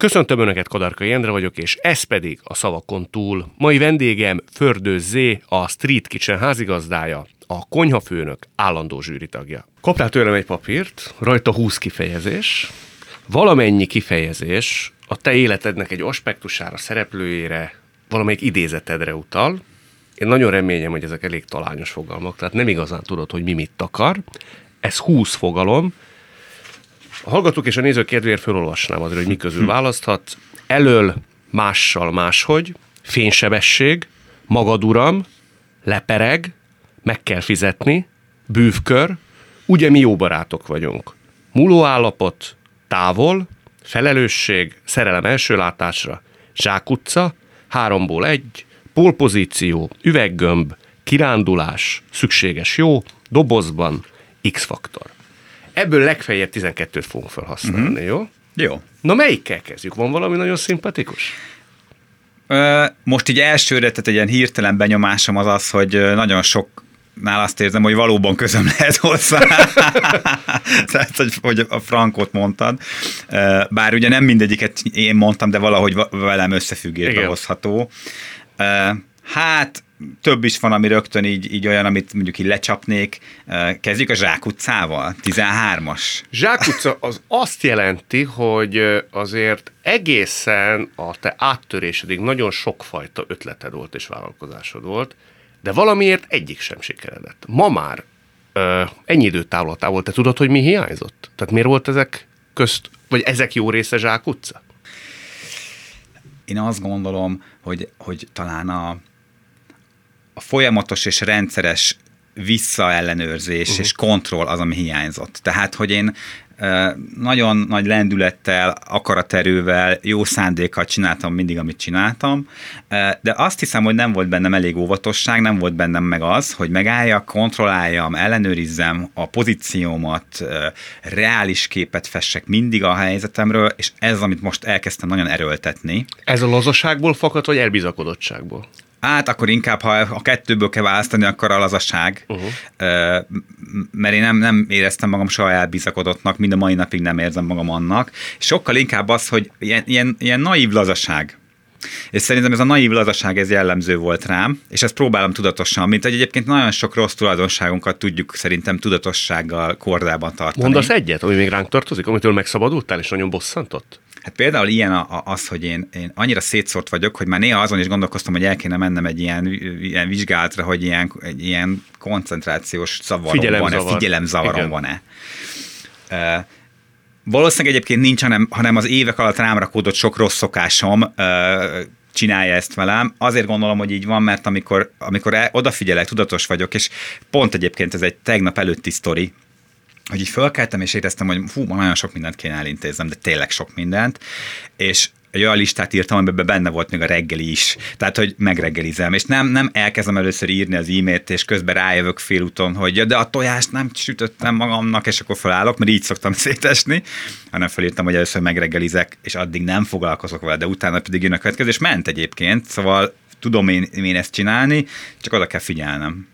Köszöntöm Önöket, Kadarka Jendre vagyok, és ez pedig a szavakon túl. Mai vendégem Fördő Z, a Street Kitchen házigazdája, a konyhafőnök állandó zsűritagja. Kaptál tőlem egy papírt, rajta 20 kifejezés, valamennyi kifejezés a te életednek egy aspektusára, szereplőjére, valamelyik idézetedre utal. Én nagyon reményem, hogy ezek elég talányos fogalmak, tehát nem igazán tudod, hogy mi mit akar. Ez 20 fogalom, a hallgatók és a nézők kedvéért felolvasnám azért, hogy mi közül választhat. Elől mással máshogy, fénysebesség, magaduram, lepereg, meg kell fizetni, bűvkör, ugye mi jó barátok vagyunk. Múló állapot, távol, felelősség, szerelem első látásra, zsákutca, háromból egy, polpozíció, üveggömb, kirándulás, szükséges jó, dobozban, X-faktor. Ebből legfeljebb 12-t fogunk felhasználni, uh-huh. jó? Jó. Na melyikkel kezdjük? Van valami nagyon szimpatikus? Most így elsőre, tehát egy ilyen hirtelen benyomásom az az, hogy nagyon sok nál azt érzem, hogy valóban közöm lehet hozzá. Tehát, hogy, hogy a frankot mondtad. Bár ugye nem mindegyiket én mondtam, de valahogy velem összefüggésbe hozható. Hát több is van, ami rögtön így, így olyan, amit mondjuk így lecsapnék. Kezdjük a Zsákutcával, 13-as. Zsákutca az azt jelenti, hogy azért egészen a te áttörésedik nagyon sokfajta ötleted volt és vállalkozásod volt, de valamiért egyik sem sikeredett. Ma már ö, ennyi idő távlatával te tudod, hogy mi hiányzott? Tehát miért volt ezek közt, vagy ezek jó része Zsákutca? Én azt gondolom, hogy, hogy talán a, a folyamatos és rendszeres visszaellenőrzés uh-huh. és kontroll az, ami hiányzott. Tehát, hogy én nagyon nagy lendülettel, akaraterővel, jó szándékkal csináltam mindig, amit csináltam, de azt hiszem, hogy nem volt bennem elég óvatosság, nem volt bennem meg az, hogy megálljak, kontrolláljam, ellenőrizzem a pozíciómat, reális képet fessek mindig a helyzetemről, és ez, amit most elkezdtem nagyon erőltetni. Ez a lazaságból fakad, vagy elbizakodottságból? Hát akkor inkább, ha a kettőből kell választani, akkor a lazaság. Uh-huh. Mert én nem, nem éreztem magam soha elbizakodottnak, mind a mai napig nem érzem magam annak. Sokkal inkább az, hogy ilyen, ilyen, ilyen naív lazaság. És szerintem ez a naív lazaság ez jellemző volt rám, és ezt próbálom tudatosan, mint hogy egyébként nagyon sok rossz tulajdonságunkat tudjuk szerintem tudatossággal kordában tartani. Mondasz egyet, ami még ránk tartozik, amitől megszabadultál, és nagyon bosszantott? Hát például ilyen a, a, az, hogy én, én annyira szétszórt vagyok, hogy már néha azon is gondolkoztam, hogy el kéne mennem egy ilyen, ilyen vizsgálatra, hogy ilyen, egy ilyen koncentrációs zavarom van-e, figyelemzavarom van-e. Uh, valószínűleg egyébként nincs, hanem, hanem az évek alatt rám rakódott sok rossz szokásom uh, csinálja ezt velem. Azért gondolom, hogy így van, mert amikor, amikor odafigyelek, tudatos vagyok, és pont egyébként ez egy tegnap előtti sztori, hogy így fölkeltem, és éreztem, hogy fú, ma nagyon sok mindent kéne elintéznem, de tényleg sok mindent, és egy olyan listát írtam, amiben benne volt még a reggeli is. Tehát, hogy megreggelizem. És nem, nem elkezdem először írni az e-mailt, és közben rájövök félúton, hogy ja, de a tojást nem sütöttem magamnak, és akkor felállok, mert így szoktam szétesni, hanem felírtam, hogy először megreggelizek, és addig nem foglalkozok vele, de utána pedig jön a következő, és ment egyébként, szóval tudom én, én ezt csinálni, csak oda kell figyelnem.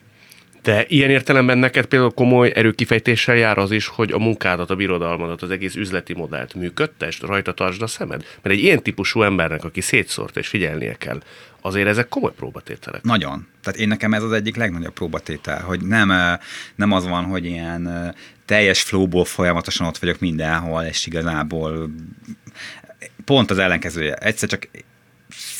De ilyen értelemben neked például komoly erőkifejtéssel jár az is, hogy a munkádat, a birodalmadat, az egész üzleti modellt működtest, rajta tartsd a szemed? Mert egy ilyen típusú embernek, aki szétszórt és figyelnie kell, azért ezek komoly próbatételek. Nagyon. Tehát én nekem ez az egyik legnagyobb próbatétel, hogy nem, nem az van, hogy ilyen teljes flowból folyamatosan ott vagyok mindenhol, és igazából pont az ellenkezője. Egyszer csak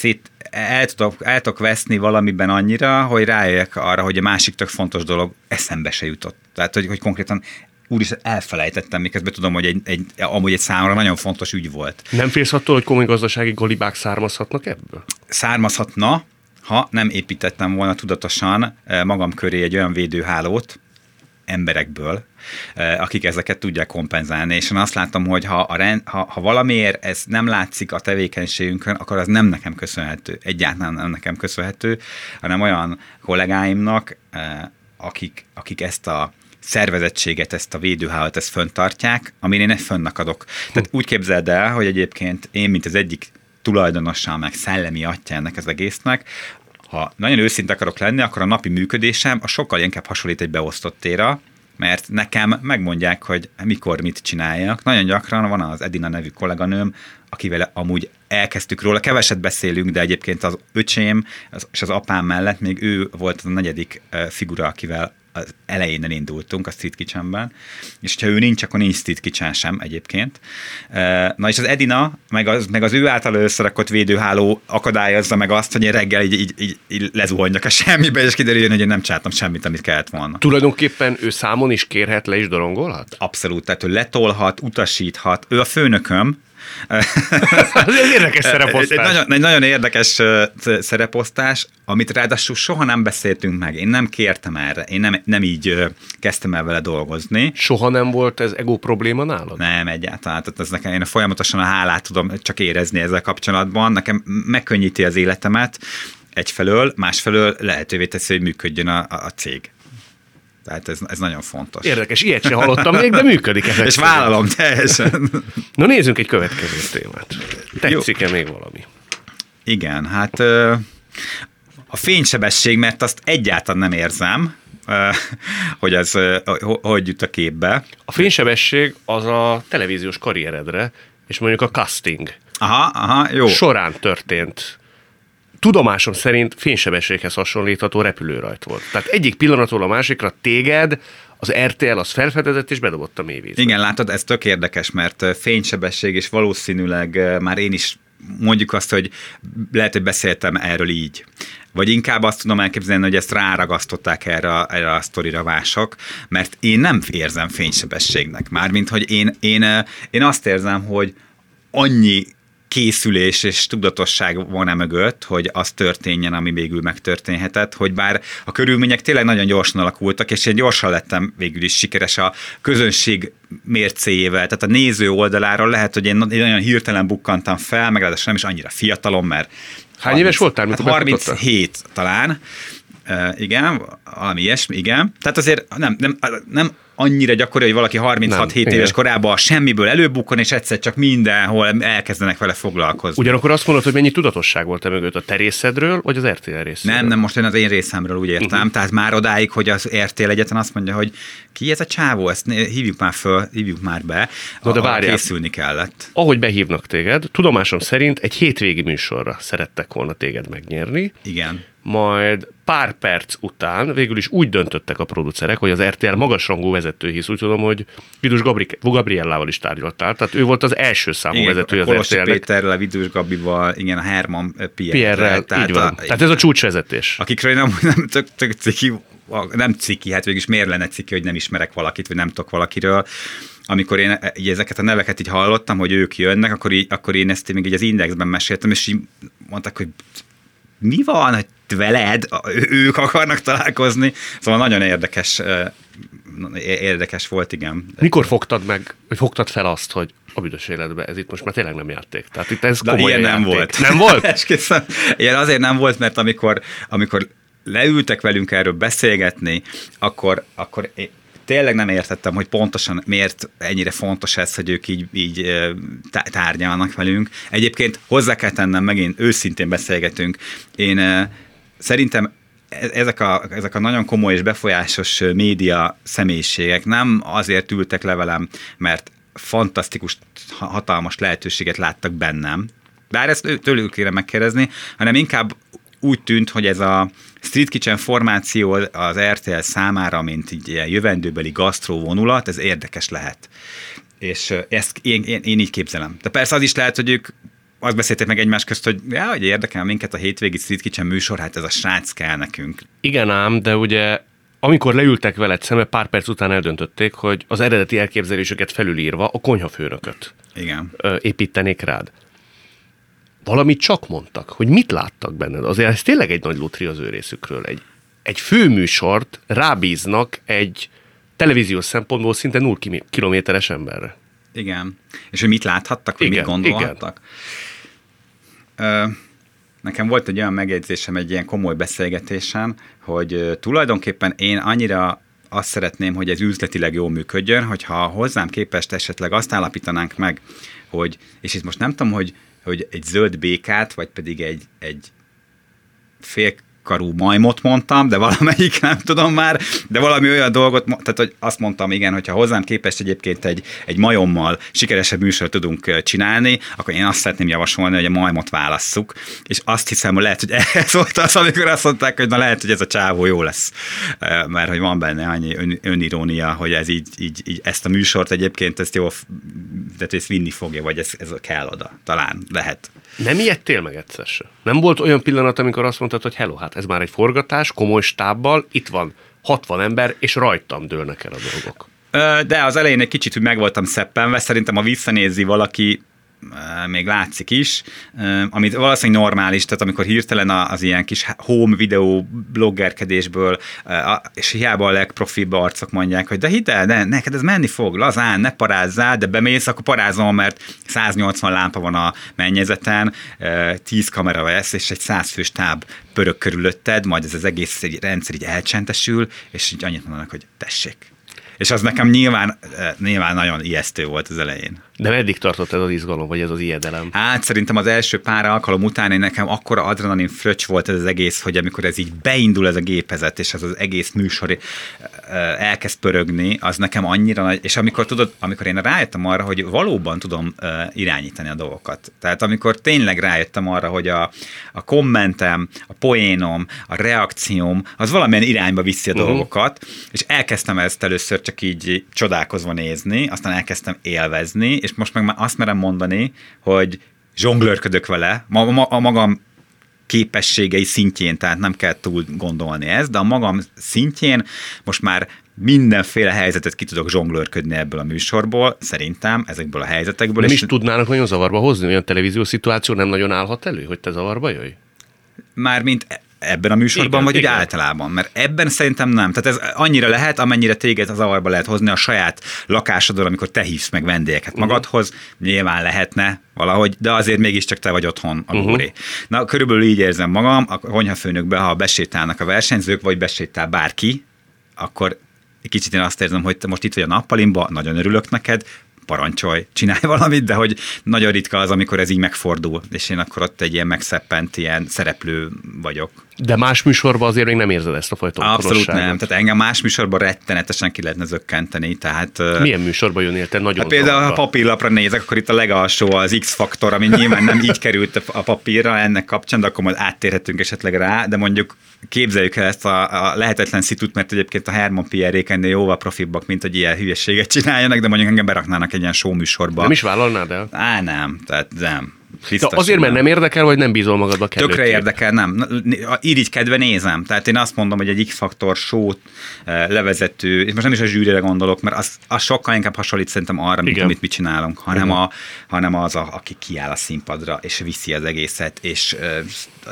szét, el, tudok, el tudok veszni valamiben annyira, hogy rájöjjek arra, hogy a másik tök fontos dolog eszembe se jutott. Tehát, hogy, hogy konkrétan is elfelejtettem, miközben tudom, hogy egy, egy, amúgy egy számomra nagyon fontos ügy volt. Nem félsz attól, hogy komoly gazdasági golibák származhatnak ebből? Származhatna, ha nem építettem volna tudatosan eh, magam köré egy olyan védőhálót, emberekből, akik ezeket tudják kompenzálni, és én azt látom, hogy ha, a rend, ha, ha valamiért ez nem látszik a tevékenységünkön, akkor az nem nekem köszönhető, egyáltalán nem nekem köszönhető, hanem olyan kollégáimnak, akik, akik ezt a szervezettséget, ezt a védőhálat, ezt föntartják, amin én fönnakadok. Tehát úgy képzeld el, hogy egyébként én, mint az egyik tulajdonossal, meg szellemi atya ennek az egésznek, ha nagyon őszinte akarok lenni, akkor a napi működésem a sokkal inkább hasonlít egy beosztottéra, mert nekem megmondják, hogy mikor mit csináljak. Nagyon gyakran van az Edina nevű kolléganőm, akivel amúgy elkezdtük róla, keveset beszélünk, de egyébként az öcsém és az apám mellett még ő volt a negyedik figura, akivel az elején indultunk a Street Kitchenben, és ha ő nincs, akkor nincs Street Kitchen sem egyébként. Na és az Edina, meg az, meg az ő által összerakott védőháló akadályozza meg azt, hogy én reggel így, így, így, így lezuhanjak a semmibe, és kiderüljön, hogy én nem csináltam semmit, amit kellett volna. Tulajdonképpen ő számon is kérhet le és dorongolhat? Abszolút, tehát ő letolhat, utasíthat. Ő a főnököm, Ez egy érdekes szereposztás. Egy nagyon, egy nagyon érdekes szereposztás, amit ráadásul soha nem beszéltünk meg. Én nem kértem erre. Én nem, nem így kezdtem el vele dolgozni. Soha nem volt ez ego probléma nálad? Nem, egyáltalán. Tehát ez nekem, én folyamatosan a hálát tudom csak érezni ezzel kapcsolatban. Nekem megkönnyíti az életemet egyfelől, másfelől lehetővé teszi, hogy működjön a, a, a cég. Tehát ez, ez nagyon fontos. Érdekes, ilyet sem hallottam még, de működik ez. És vállalom teljesen. Na nézzünk egy következő témát. Tetszik-e még valami? Igen, hát a fénysebesség, mert azt egyáltalán nem érzem, hogy az hogy jut a képbe. A fénysebesség az a televíziós karrieredre, és mondjuk a casting aha, aha, jó. során történt tudomásom szerint fénysebességhez hasonlítható repülőrajt volt. Tehát egyik pillanatról a másikra téged az RTL az felfedezett és bedobott a mélyvízbe. Igen, látod, ez tök érdekes, mert fénysebesség, és valószínűleg már én is mondjuk azt, hogy lehet, hogy beszéltem erről így. Vagy inkább azt tudom elképzelni, hogy ezt ráragasztották erre, erre a sztorira vások, mert én nem érzem fénysebességnek. Mármint, hogy én, én, én azt érzem, hogy annyi készülés és tudatosság van-e mögött, hogy az történjen, ami végül megtörténhetett, hogy bár a körülmények tényleg nagyon gyorsan alakultak, és én gyorsan lettem végül is sikeres a közönség mércéjével, tehát a néző oldaláról lehet, hogy én nagyon hirtelen bukkantam fel, meg nem is annyira fiatalom, mert Hány 30, éves voltál, mikor hát 37 talán, igen, valami ilyesmi, igen. Tehát azért nem, nem, nem annyira gyakori, hogy valaki 36-7 éves korában semmiből előbukon, és egyszer csak mindenhol elkezdenek vele foglalkozni. Ugyanakkor azt mondod, hogy mennyi tudatosság volt e mögött a terészedről, vagy az RTL részéről? Nem, nem, most én az én részemről úgy értem. Uh-huh. Tehát már odáig, hogy az RTL egyetlen azt mondja, hogy ki ez a csávó, ezt hívjuk már föl, hívjuk már be. No, de várjál. Készülni kellett. Ahogy behívnak téged, tudomásom szerint egy hétvégi műsorra szerettek volna téged megnyerni. Igen majd pár perc után végül is úgy döntöttek a producerek, hogy az RTL magasrangú vezető, hisz úgy tudom, hogy Vidus Gabri- Gabriellával is tárgyaltál, tehát ő volt az első számú igen, vezető az RTL-nek. Péterrel, a Vidus Gabival, igen, a Herman Pierre-rel. Pierre tehát, van. A, tehát ez a csúcsvezetés. Akikről nem, nem tök, tök ciki, nem ciki, hát végül is miért lenne ciki, hogy nem ismerek valakit, vagy nem tudok valakiről amikor én így ezeket a neveket így hallottam, hogy ők jönnek, akkor, így, akkor én ezt még így az Indexben meséltem, és így mondták, hogy mi van, hogy veled, ők akarnak találkozni. Szóval nagyon érdekes, érdekes volt, igen. Mikor fogtad meg, vagy fogtad fel azt, hogy a büdös életben ez itt most már tényleg nem játék. Tehát itt ez komoly ilyen nem volt. Nem volt? Esküszöm. Ilyen azért nem volt, mert amikor, amikor leültek velünk erről beszélgetni, akkor, akkor tényleg nem értettem, hogy pontosan miért ennyire fontos ez, hogy ők így, így tárgyalnak velünk. Egyébként hozzá kell tennem, megint őszintén beszélgetünk. Én szerintem e-, ezek a, ezek a nagyon komoly és befolyásos média személyiségek nem azért ültek le mert fantasztikus, hatalmas lehetőséget láttak bennem, bár ezt tőlük kéne megkérdezni, hanem inkább úgy tűnt, hogy ez a Street Kitchen formáció az RTL számára, mint egy ilyen jövendőbeli gasztró vonulat, ez érdekes lehet. És ezt én, én, én így képzelem. De persze az is lehet, hogy ők azt beszélték meg egymás közt, hogy ja, hogy érdekel minket a hétvégi Street Kitchen műsor, hát ez a srác kell nekünk. Igen ám, de ugye amikor leültek veled szembe, pár perc után eldöntötték, hogy az eredeti elképzelésüket felülírva a konyhafőnököt Igen. építenék rád valamit csak mondtak, hogy mit láttak benned. Azért ez tényleg egy nagy lutri az ő részükről. Egy, egy főműsort rábíznak egy televíziós szempontból szinte 0 kilométeres emberre. Igen. És hogy mit láthattak, vagy igen, mit gondolhattak? Igen. nekem volt egy olyan megjegyzésem egy ilyen komoly beszélgetésen, hogy tulajdonképpen én annyira azt szeretném, hogy ez üzletileg jól működjön, hogyha hozzám képest esetleg azt állapítanánk meg, hogy, és itt most nem tudom, hogy hogy egy zöld békát, vagy pedig egy, egy fél karú majmot mondtam, de valamelyik nem tudom már, de valami olyan dolgot, tehát hogy azt mondtam, igen, hogyha hozzám képest egyébként egy, egy majommal sikeresebb műsort tudunk csinálni, akkor én azt szeretném javasolni, hogy a majmot válasszuk, és azt hiszem, hogy lehet, hogy ez volt az, amikor azt mondták, hogy na lehet, hogy ez a csávó jó lesz, mert hogy van benne annyi ön, önirónia, hogy ez így, így, így, ezt a műsort egyébként ezt jó, tehát ezt vinni fogja, vagy ez, ez kell oda, talán lehet. Nem ijedtél meg egyszer se? Nem volt olyan pillanat, amikor azt mondtad, hogy hello, hát ez már egy forgatás, komoly stábbal, itt van 60 ember, és rajtam dőlnek el a dolgok. De az elején egy kicsit, hogy meg voltam szeppenve, szerintem ha visszanézi valaki, még látszik is, amit valószínűleg normális, tehát amikor hirtelen az ilyen kis home videó bloggerkedésből, és hiába a legprofibb arcok mondják, hogy de hidd el, de neked ez menni fog, lazán, ne parázzál, de bemész, akkor parázom, mert 180 lámpa van a mennyezeten, 10 kamera vesz, és egy 100 fős táb pörög körülötted, majd ez az egész egy rendszer így elcsentesül, és így annyit mondanak, hogy tessék. És az nekem nyilván, nyilván nagyon ijesztő volt az elején. De meddig tartott ez az izgalom, vagy ez az ijedelem? Hát szerintem az első pár alkalom után én nekem akkora adrenalin fröccs volt ez az egész, hogy amikor ez így beindul ez a gépezet, és az az egész műsor elkezd pörögni, az nekem annyira nagy, és amikor tudod, amikor én rájöttem arra, hogy valóban tudom irányítani a dolgokat. Tehát amikor tényleg rájöttem arra, hogy a, a kommentem, a poénom, a reakcióm, az valamilyen irányba viszi a uh-huh. dolgokat, és elkezdtem ezt először csak így csodálkozva nézni, aztán elkezdtem élvezni, és most meg már azt merem mondani, hogy zsonglőrködök vele, ma, ma, a magam képességei szintjén, tehát nem kell túl gondolni ezt, de a magam szintjén most már mindenféle helyzetet ki tudok zsonglőrködni ebből a műsorból, szerintem, ezekből a helyzetekből. Nem és is tudnának nagyon zavarba hozni, olyan televíziós szituáció nem nagyon állhat elő, hogy te zavarba jöjj? Mármint ebben a műsorban, igen, vagy igen. úgy általában? Mert ebben szerintem nem. Tehát ez annyira lehet, amennyire téged az avarba lehet hozni a saját lakásodon, amikor te hívsz meg vendégeket uh-huh. magadhoz. Nyilván lehetne valahogy, de azért mégiscsak te vagy otthon a uh-huh. Na, körülbelül így érzem magam, a konyhafőnökbe, ha besétálnak a versenyzők, vagy besétál bárki, akkor egy kicsit én azt érzem, hogy te most itt vagy a nappalimba, nagyon örülök neked, parancsolj, csinálj valamit, de hogy nagyon ritka az, amikor ez így megfordul, és én akkor ott egy ilyen megszeppent ilyen szereplő vagyok. De más műsorban azért még nem érzed ezt a fajta Abszolút nem. Tehát engem más műsorban rettenetesen ki lehetne zökkenteni. Tehát, Milyen műsorban jönnél te nagyon hát Például, ha papírlapra nézek, akkor itt a legalsó az X-faktor, ami nyilván nem így került a papírra ennek kapcsán, de akkor majd áttérhetünk esetleg rá, de mondjuk képzeljük el ezt a, a lehetetlen szitut, mert egyébként a Herman Pierre ennél jóval profibbak, mint hogy ilyen hülyeséget csináljanak, de mondjuk engem beraknának egy ilyen show műsorba. Nem is vállalnád el? Á, nem, tehát nem. Ja, azért, mert nem érdekel, vagy nem bízol magadba kellő. Tökre érdekel, nem. Így kedve nézem. Tehát én azt mondom, hogy egy X-faktor show eh, levezető, és most nem is a zsűrire gondolok, mert az, az sokkal inkább hasonlít szerintem arra, mint amit mi csinálunk, hanem, a, hanem az, a, aki kiáll a színpadra, és viszi az egészet, és eh,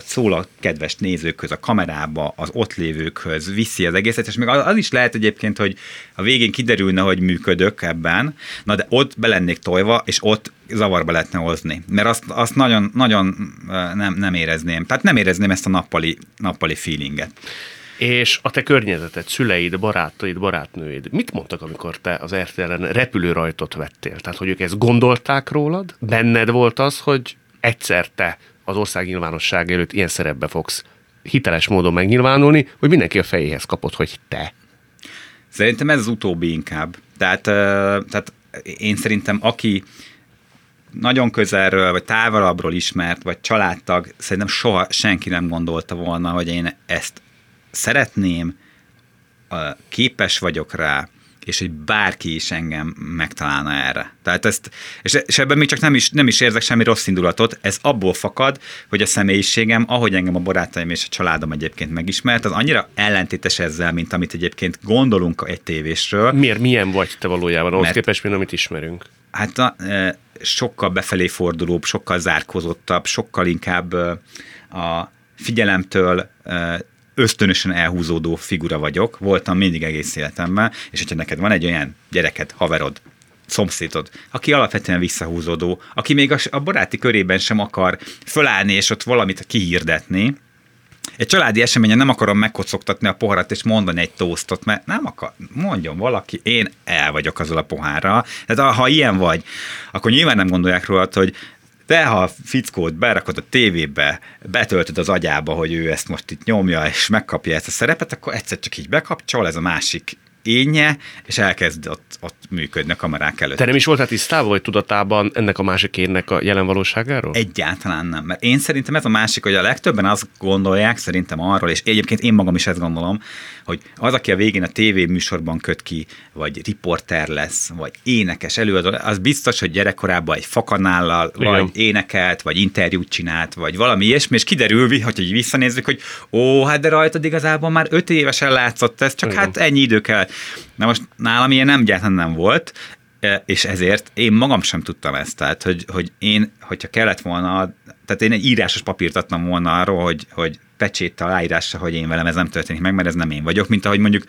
szól a kedves nézőkhöz, a kamerába, az ott lévőkhöz, viszi az egészet, és még az, az is lehet egyébként, hogy a végén kiderülne, hogy működök ebben, na de ott belennék tojva, és ott zavarba lehetne hozni. Mert azt, azt nagyon, nagyon nem, nem érezném. Tehát nem érezném ezt a nappali, nappali feelinget. És a te környezeted, szüleid, barátaid, barátnőid, mit mondtak, amikor te az RTL-en repülőrajtot vettél? Tehát, hogy ők ezt gondolták rólad? Benned volt az, hogy egyszer te az ország nyilvánosság előtt ilyen szerepbe fogsz hiteles módon megnyilvánulni, hogy mindenki a fejéhez kapott, hogy te. Szerintem ez az utóbbi inkább. Tehát, tehát én szerintem aki nagyon közelről, vagy távolabbról ismert, vagy családtag, szerintem soha senki nem gondolta volna, hogy én ezt szeretném, képes vagyok rá, és hogy bárki is engem megtalálna erre. Tehát ezt, és, és ebben még csak nem is, nem is érzek semmi rossz indulatot, ez abból fakad, hogy a személyiségem, ahogy engem a barátaim és a családom egyébként megismert, az annyira ellentétes ezzel, mint amit egyébként gondolunk egy tévésről. Miért, milyen vagy te valójában, ahhoz Mert, képest, mint amit ismerünk? Hát a, sokkal befelé fordulóbb, sokkal zárkozottabb, sokkal inkább a figyelemtől ösztönösen elhúzódó figura vagyok, voltam mindig egész életemben, és hogyha neked van egy olyan gyereked, haverod, szomszédod, aki alapvetően visszahúzódó, aki még a, baráti körében sem akar fölállni és ott valamit kihirdetni, egy családi eseményen nem akarom megkocogtatni a poharat és mondani egy toasztot, mert nem akar, mondjon valaki, én el vagyok azzal a pohárral. Tehát ha ilyen vagy, akkor nyilván nem gondolják róla, hogy de ha a fickót berakod a tévébe, betöltöd az agyába, hogy ő ezt most itt nyomja, és megkapja ezt a szerepet, akkor egyszer csak így bekapcsol, ez a másik énje, és elkezd ott, ott működni a kamerák előtt. Te nem is voltál tisztában, vagy tudatában ennek a másik énnek a jelen valóságáról? Egyáltalán nem, mert én szerintem ez a másik, hogy a legtöbben azt gondolják szerintem arról, és egyébként én magam is ezt gondolom, hogy az, aki a végén a tévéműsorban köt ki, vagy riporter lesz, vagy énekes előadó, az biztos, hogy gyerekkorában egy fakanállal, Igen. vagy énekelt, vagy interjút csinált, vagy valami ilyesmi, és kiderül, hogy visszanézzük, hogy ó, hát de rajtad igazából már öt évesen látszott ez, csak Igen. hát ennyi idő kell. Na most nálam ilyen nem gyártan nem volt, e, és ezért én magam sem tudtam ezt. Tehát, hogy, hogy én, hogyha kellett volna, tehát én egy írásos papírt adtam volna arról, hogy, hogy pecséttel aláírása, hogy én velem ez nem történik meg, mert ez nem én vagyok, mint ahogy mondjuk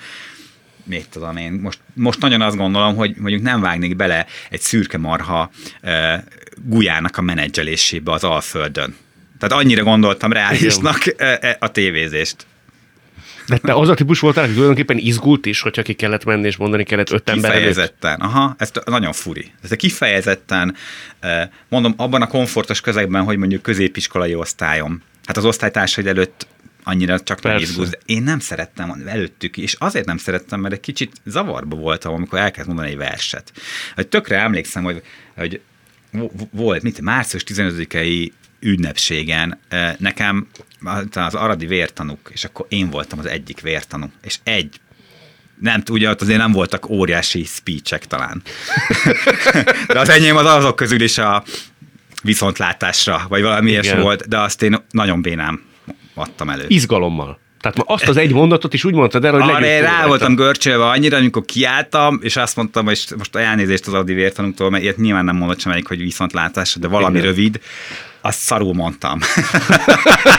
mit tudom én, most, most nagyon azt gondolom, hogy mondjuk nem vágnék bele egy szürke marha e, gulyának a menedzselésébe az Alföldön. Tehát annyira gondoltam reálisnak e, e, a tévézést. De te az a típus voltál, aki tulajdonképpen izgult is, hogyha ki kellett menni és mondani kellett öt ember Kifejezetten, aha, ez nagyon furi. Ez kifejezetten, mondom, abban a komfortos közegben, hogy mondjuk középiskolai osztályom, hát az osztálytársai előtt annyira csak nem izgulsz, én nem szerettem előttük, és azért nem szerettem, mert egy kicsit zavarba voltam, amikor elkezd mondani egy verset. Hogy tökre emlékszem, hogy, hogy volt, mit, március 15-i ünnepségen nekem az aradi vértanuk, és akkor én voltam az egyik vértanú, és egy nem, ugye ott azért nem voltak óriási speechek talán. de az enyém az azok közül is a viszontlátásra, vagy valami ilyesmi volt, de azt én nagyon bénám adtam elő. Izgalommal. Tehát azt az egy mondatot is úgy mondtad el, hogy Arra én rá voltam görcsölve annyira, amikor kiálltam, és azt mondtam, hogy most elnézést az Adi vértanúktól, mert ilyet nyilván nem mondott semmelyik, hogy viszontlátásra, de valami Igen. rövid, azt szarul mondtam.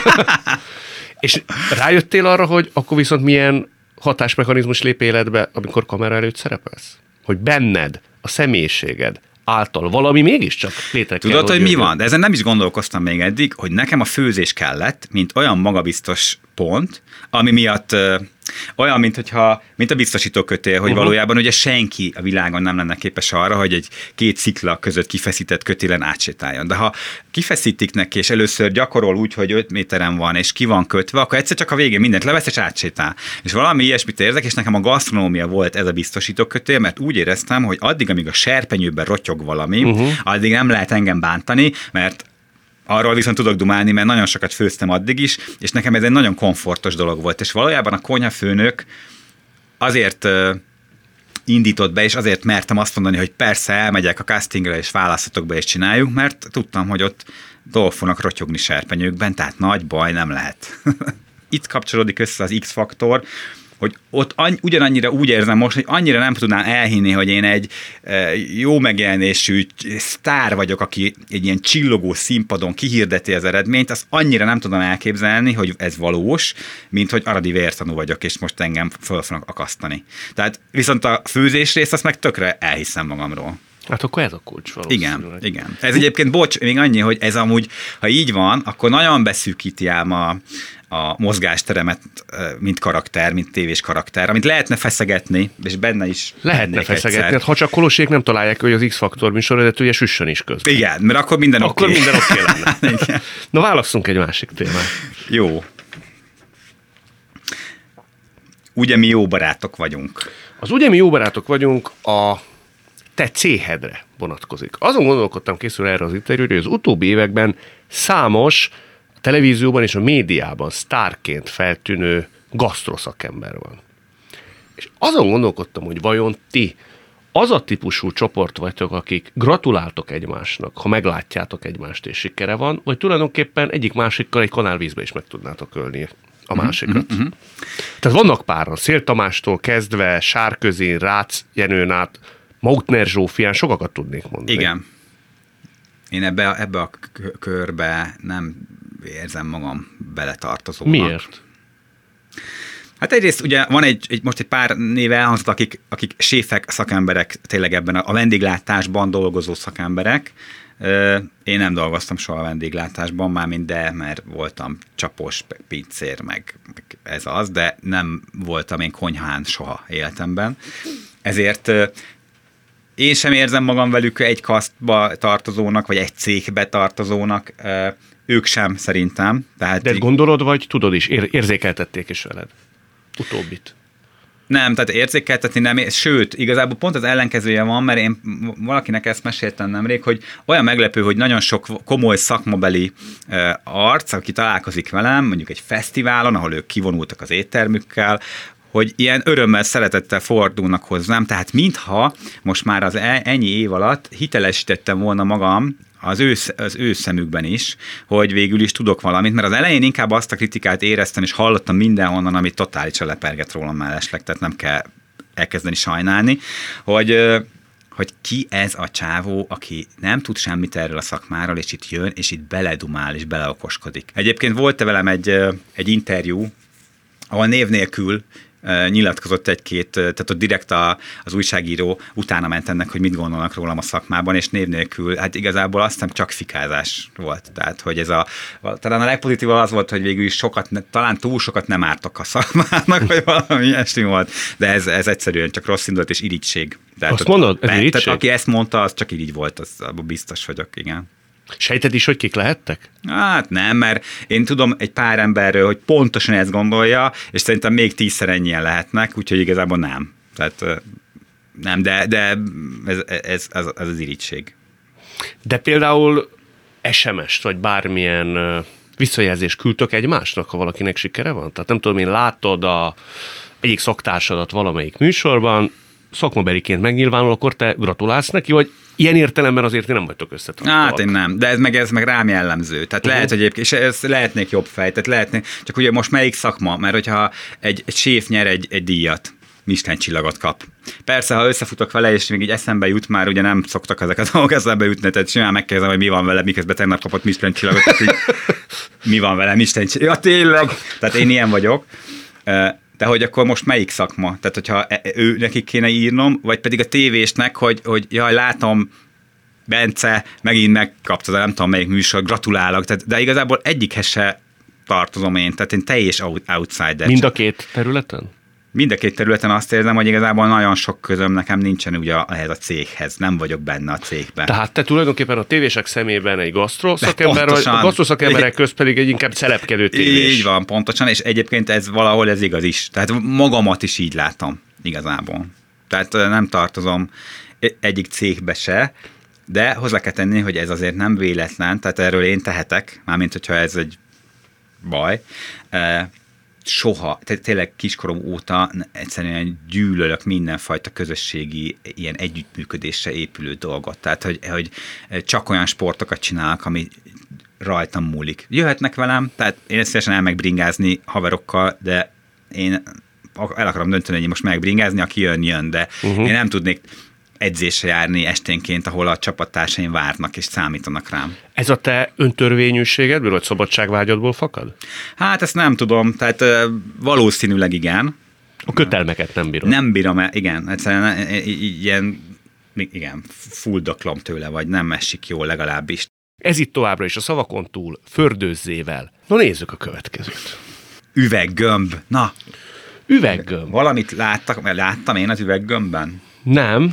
és rájöttél arra, hogy akkor viszont milyen hatásmechanizmus lép életbe, amikor kamera előtt szerepelsz? Hogy benned, a személyiséged, által valami mégiscsak létre Tudod, kell, hogy, hogy mi van? De ezen nem is gondolkoztam még eddig, hogy nekem a főzés kellett, mint olyan magabiztos pont, ami miatt olyan, mint, hogyha, mint a biztosító kötél, hogy uh-huh. valójában ugye senki a világon nem lenne képes arra, hogy egy két szikla között kifeszített kötélen átsétáljon. De ha kifeszítik neki, és először gyakorol úgy, hogy 5 méteren van, és ki van kötve, akkor egyszer csak a végén mindent levesz, és átsétál. És valami ilyesmit érzek, és nekem a gasztronómia volt ez a biztosító kötél, mert úgy éreztem, hogy addig, amíg a serpenyőben rotyog valami, uh-huh. addig nem lehet engem bántani, mert Arról viszont tudok dumálni, mert nagyon sokat főztem addig is, és nekem ez egy nagyon komfortos dolog volt. És valójában a konyhafőnök azért indított be, és azért mertem azt mondani, hogy persze elmegyek a castingra, és választatok be, és csináljuk, mert tudtam, hogy ott dolgok fognak rotyogni serpenyőkben, tehát nagy baj nem lehet. Itt kapcsolódik össze az X-faktor, hogy ott any, ugyanannyira úgy érzem most, hogy annyira nem tudnám elhinni, hogy én egy e, jó megjelenésű sztár vagyok, aki egy ilyen csillogó színpadon kihirdeti az eredményt, azt annyira nem tudom elképzelni, hogy ez valós, mint hogy aradi vértanú vagyok, és most engem föl fognak akasztani. Tehát viszont a főzés részt azt meg tökre elhiszem magamról. Hát akkor ez a kulcs Igen, igen. Ez egyébként, bocs, még annyi, hogy ez amúgy, ha így van, akkor nagyon beszűkíti ám a, a mozgásteremet, mint karakter, mint tévés karakter, amit lehetne feszegetni, és benne is Lehetne feszegetni, egyszer. ha csak kolosék nem találják, hogy az X-faktor műsorvezetője süssön is közben. Igen, mert akkor minden oké. Akkor okay. minden oké okay lenne. Na válasszunk egy másik témát. Jó. Ugye mi jó barátok vagyunk. Az ugye mi jó barátok vagyunk a te céhedre vonatkozik. Azon gondolkodtam készül erre az interjúra, hogy az utóbbi években számos televízióban és a médiában sztárként feltűnő gasztroszakember van. És azon gondolkodtam, hogy vajon ti az a típusú csoport vagytok, akik gratuláltok egymásnak, ha meglátjátok egymást és sikere van, vagy tulajdonképpen egyik másikkal egy kanálvízbe is meg tudnátok ölni a mhm, másikat. Uh-huh. Tehát vannak páran, Szél Tamástól kezdve, Sárközén, Rácz Jenőn át, Mautner Zsófián sokakat tudnék mondani. Igen. Én ebbe, ebbe a körbe nem érzem magam beletartozónak. Miért? Hát egyrészt ugye van egy, egy most egy pár néve elhangzott, akik, akik séfek, szakemberek, tényleg ebben a, a vendéglátásban dolgozó szakemberek. Én nem dolgoztam soha a vendéglátásban, már de, mert voltam csapos, pincér, meg, meg ez az, de nem voltam én konyhán soha életemben. Ezért én sem érzem magam velük egy kasztba tartozónak, vagy egy cégbe tartozónak, ők sem szerintem. Tehát De gondolod, vagy tudod is, ér- érzékeltették is veled? Utóbbit. Nem, tehát érzékeltetni nem, sőt, igazából pont az ellenkezője van, mert én valakinek ezt meséltem nemrég, hogy olyan meglepő, hogy nagyon sok komoly szakmabeli arc, aki találkozik velem, mondjuk egy fesztiválon, ahol ők kivonultak az éttermükkel, hogy ilyen örömmel, szeretettel fordulnak hozzám, tehát mintha most már az e, ennyi év alatt hitelesítettem volna magam az ő, az ő szemükben is, hogy végül is tudok valamit, mert az elején inkább azt a kritikát éreztem, és hallottam mindenhonnan, amit totálisan leperget rólam mellesleg, tehát nem kell elkezdeni sajnálni, hogy hogy ki ez a csávó, aki nem tud semmit erről a szakmáról, és itt jön, és itt beledumál, és beleokoskodik. Egyébként volt-e velem egy, egy interjú, ahol név nélkül nyilatkozott egy-két, tehát ott direkt a, az újságíró utána ment ennek, hogy mit gondolnak rólam a szakmában, és név nélkül, hát igazából azt hiszem csak fikázás volt. Tehát, hogy ez a, talán a legpozitívabb az volt, hogy végül is sokat, talán túl sokat nem ártok a szakmának, vagy valami ilyesmi volt, de ez, ez egyszerűen csak rossz indulat és irigység. Tehát, azt mondod, ez Tehát aki ezt mondta, az csak így volt, az biztos vagyok, igen. Sejted is, hogy kik lehettek? Hát nem, mert én tudom egy pár emberről, hogy pontosan ezt gondolja, és szerintem még tízszer ennyien lehetnek, úgyhogy igazából nem. Tehát nem, de, de ez, ez, ez, ez az irítség. De például SMS-t, vagy bármilyen visszajelzést küldtök egymásnak, ha valakinek sikere van? Tehát nem tudom, én látod a egyik szoktársadat valamelyik műsorban, szakmabeliként megnyilvánul, akkor te gratulálsz neki, vagy ilyen értelemben azért nem vagytok összetartóak. Hát én nem, de ez meg, ez meg rám jellemző. Tehát uh-huh. lehet, hogy egyébként, és ez lehetnék jobb fej, tehát lehetnék, csak ugye most melyik szakma, mert hogyha egy, egy séf nyer egy, egy díjat, Michelin csillagot kap. Persze, ha összefutok vele, és még így eszembe jut, már ugye nem szoktak ezek a dolgok eszembe jutni, tehát simán megkérdezem, hogy mi van vele, miközben tegnap kapott Michelin csillagot, így, mi van vele, Michelin csillagot. Ja, tényleg. Tehát én ilyen vagyok. De hogy akkor most melyik szakma? Tehát, hogyha e, e, ő nekik kéne írnom, vagy pedig a tévésnek, hogy, hogy jaj, látom, Bence, megint megkapta, nem tudom melyik műsor, gratulálok. Tehát, de igazából egyikhez se tartozom én, tehát én teljes outsider. Mind a két területen? Mind a két területen azt érzem, hogy igazából nagyon sok közöm nekem nincsen ugye ehhez a céghez, nem vagyok benne a cégben. Tehát te tulajdonképpen a tévések szemében egy gasztroszakember, vagy a gasztroszakemberek köz pedig egy inkább szelepkedő tévés. Így van, pontosan, és egyébként ez valahol ez igaz is. Tehát magamat is így látom igazából. Tehát nem tartozom egyik cégbe se, de hozzá kell tenni, hogy ez azért nem véletlen, tehát erről én tehetek, mármint hogyha ez egy baj soha, tehát tényleg kiskorom óta egyszerűen gyűlölök mindenfajta közösségi, ilyen együttműködésre épülő dolgot. Tehát, hogy, hogy csak olyan sportokat csinálok, ami rajtam múlik. Jöhetnek velem, tehát én szívesen el megbringázni haverokkal, de én el akarom dönteni, hogy most megbringázni, aki jön, jön, de uh-huh. én nem tudnék edzésre járni esténként, ahol a csapattársaim várnak és számítanak rám. Ez a te öntörvényűségedből, vagy szabadságvágyadból fakad? Hát ezt nem tudom, tehát valószínűleg igen. A kötelmeket nem bírom. Nem bírom, igen, egyszerűen ilyen, igen, fuldoklom tőle, vagy nem esik jól legalábbis. Ez itt továbbra is a szavakon túl, fördőzzével. Na nézzük a következőt. Üveggömb. Na, Üveggömb. Valamit láttak, mert láttam én az üveggömbben. Nem.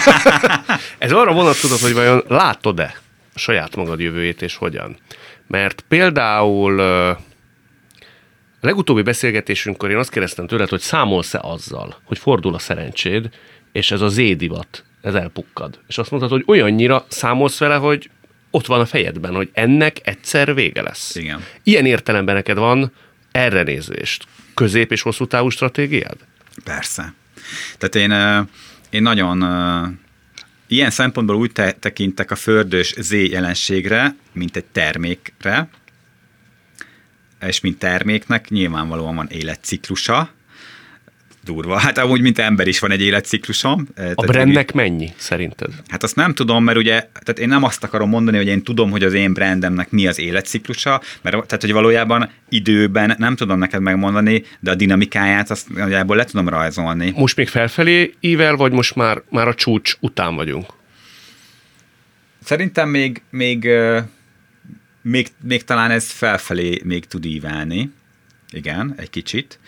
Ez arra vonatkozott, hogy vajon látod-e a saját magad jövőjét, és hogyan? Mert például a legutóbbi beszélgetésünkkor én azt kérdeztem tőled, hogy számolsz-e azzal, hogy fordul a szerencséd, és ez a zédivat, ez elpukkad. És azt mondtad, hogy olyannyira számolsz vele, hogy ott van a fejedben, hogy ennek egyszer vége lesz. Igen. Ilyen értelemben neked van erre nézést. Közép- és hosszú távú stratégiád? Persze. Tehát én, én nagyon ilyen szempontból úgy te- tekintek a földös Z jelenségre, mint egy termékre, és mint terméknek nyilvánvalóan van életciklusa, durva. Hát amúgy, mint ember is van egy életciklusom. Eh, a brandnek mennyi szerinted? Hát azt nem tudom, mert ugye, tehát én nem azt akarom mondani, hogy én tudom, hogy az én brandemnek mi az életciklusa, mert tehát, hogy valójában időben nem tudom neked megmondani, de a dinamikáját azt nagyjából le tudom rajzolni. Most még felfelé ível, vagy most már, már a csúcs után vagyunk? Szerintem még, még, még, még talán ez felfelé még tud ívelni. Igen, egy kicsit.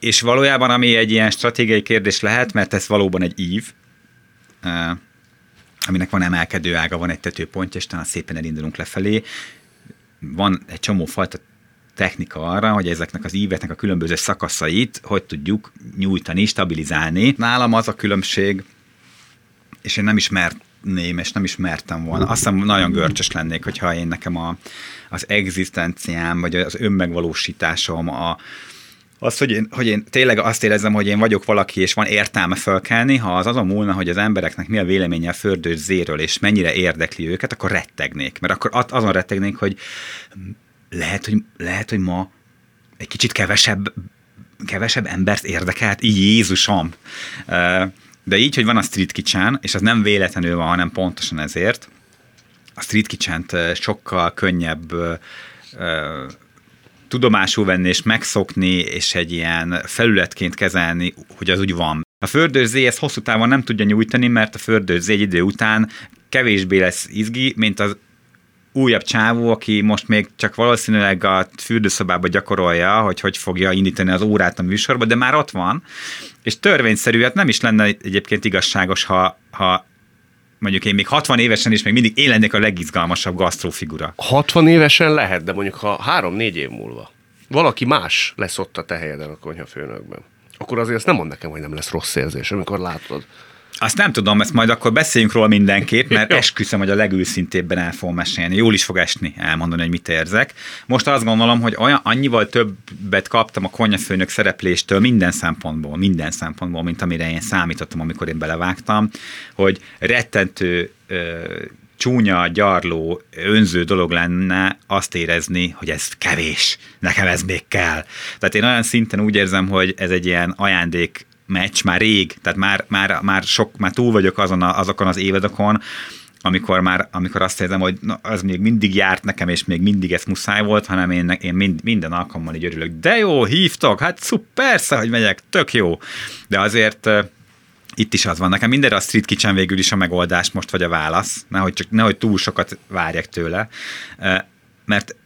És valójában, ami egy ilyen stratégiai kérdés lehet, mert ez valóban egy ív, aminek van emelkedő ága, van egy tetőpontja, és talán szépen elindulunk lefelé. Van egy csomó fajta technika arra, hogy ezeknek az íveknek a különböző szakaszait hogy tudjuk nyújtani, stabilizálni. Nálam az a különbség, és én nem ismerném, és nem ismertem volna. Azt hiszem nagyon görcsös lennék, hogyha én nekem a, az egzisztenciám, vagy az önmegvalósításom, a, az, hogy én, hogy én tényleg azt érzem, hogy én vagyok valaki, és van értelme fölkelni, ha az azon múlna, hogy az embereknek mi a véleménye a fördős zéről, és mennyire érdekli őket, akkor rettegnék. Mert akkor azon rettegnék, hogy lehet, hogy, lehet, hogy ma egy kicsit kevesebb, kevesebb embert érdekelt, Jézusom. De így, hogy van a Street Kitchen, és az nem véletlenül van, hanem pontosan ezért, a Street kitchen sokkal könnyebb tudomásul venni és megszokni, és egy ilyen felületként kezelni, hogy az úgy van. A fördőzé ezt hosszú távon nem tudja nyújtani, mert a fördőzé egy idő után kevésbé lesz izgi, mint az újabb csávó, aki most még csak valószínűleg a fürdőszobába gyakorolja, hogy hogy fogja indítani az órát a műsorba, de már ott van, és törvényszerű, hát nem is lenne egyébként igazságos, ha, ha mondjuk én még 60 évesen is még mindig én lennék a legizgalmasabb gasztrofigura. 60 évesen lehet, de mondjuk ha 3-4 év múlva valaki más lesz ott a te helyeden a konyhafőnökben, akkor azért ezt nem mond nekem, hogy nem lesz rossz érzés, amikor látod. Azt nem tudom, ezt majd akkor beszéljünk róla mindenképp, mert esküszöm, hogy a legőszintébben el fogom mesélni. Jól is fog esni elmondani, hogy mit érzek. Most azt gondolom, hogy olyan, annyival többet kaptam a konyafőnök szerepléstől minden szempontból, minden szempontból, mint amire én számítottam, amikor én belevágtam, hogy rettentő csúnya, gyarló, önző dolog lenne azt érezni, hogy ez kevés, nekem ez még kell. Tehát én olyan szinten úgy érzem, hogy ez egy ilyen ajándék meccs már rég, tehát már, már, már, sok, már túl vagyok azon a, azokon az évadokon, amikor már, amikor azt érzem, hogy na, az még mindig járt nekem, és még mindig ez muszáj volt, hanem én, én mind, minden alkalommal így örülök. De jó, hívtok, hát szuper, persze, hogy megyek, tök jó. De azért itt is az van. Nekem mindenre a Street Kitchen végül is a megoldás most vagy a válasz, nehogy, csak, nehogy túl sokat várjak tőle. Mert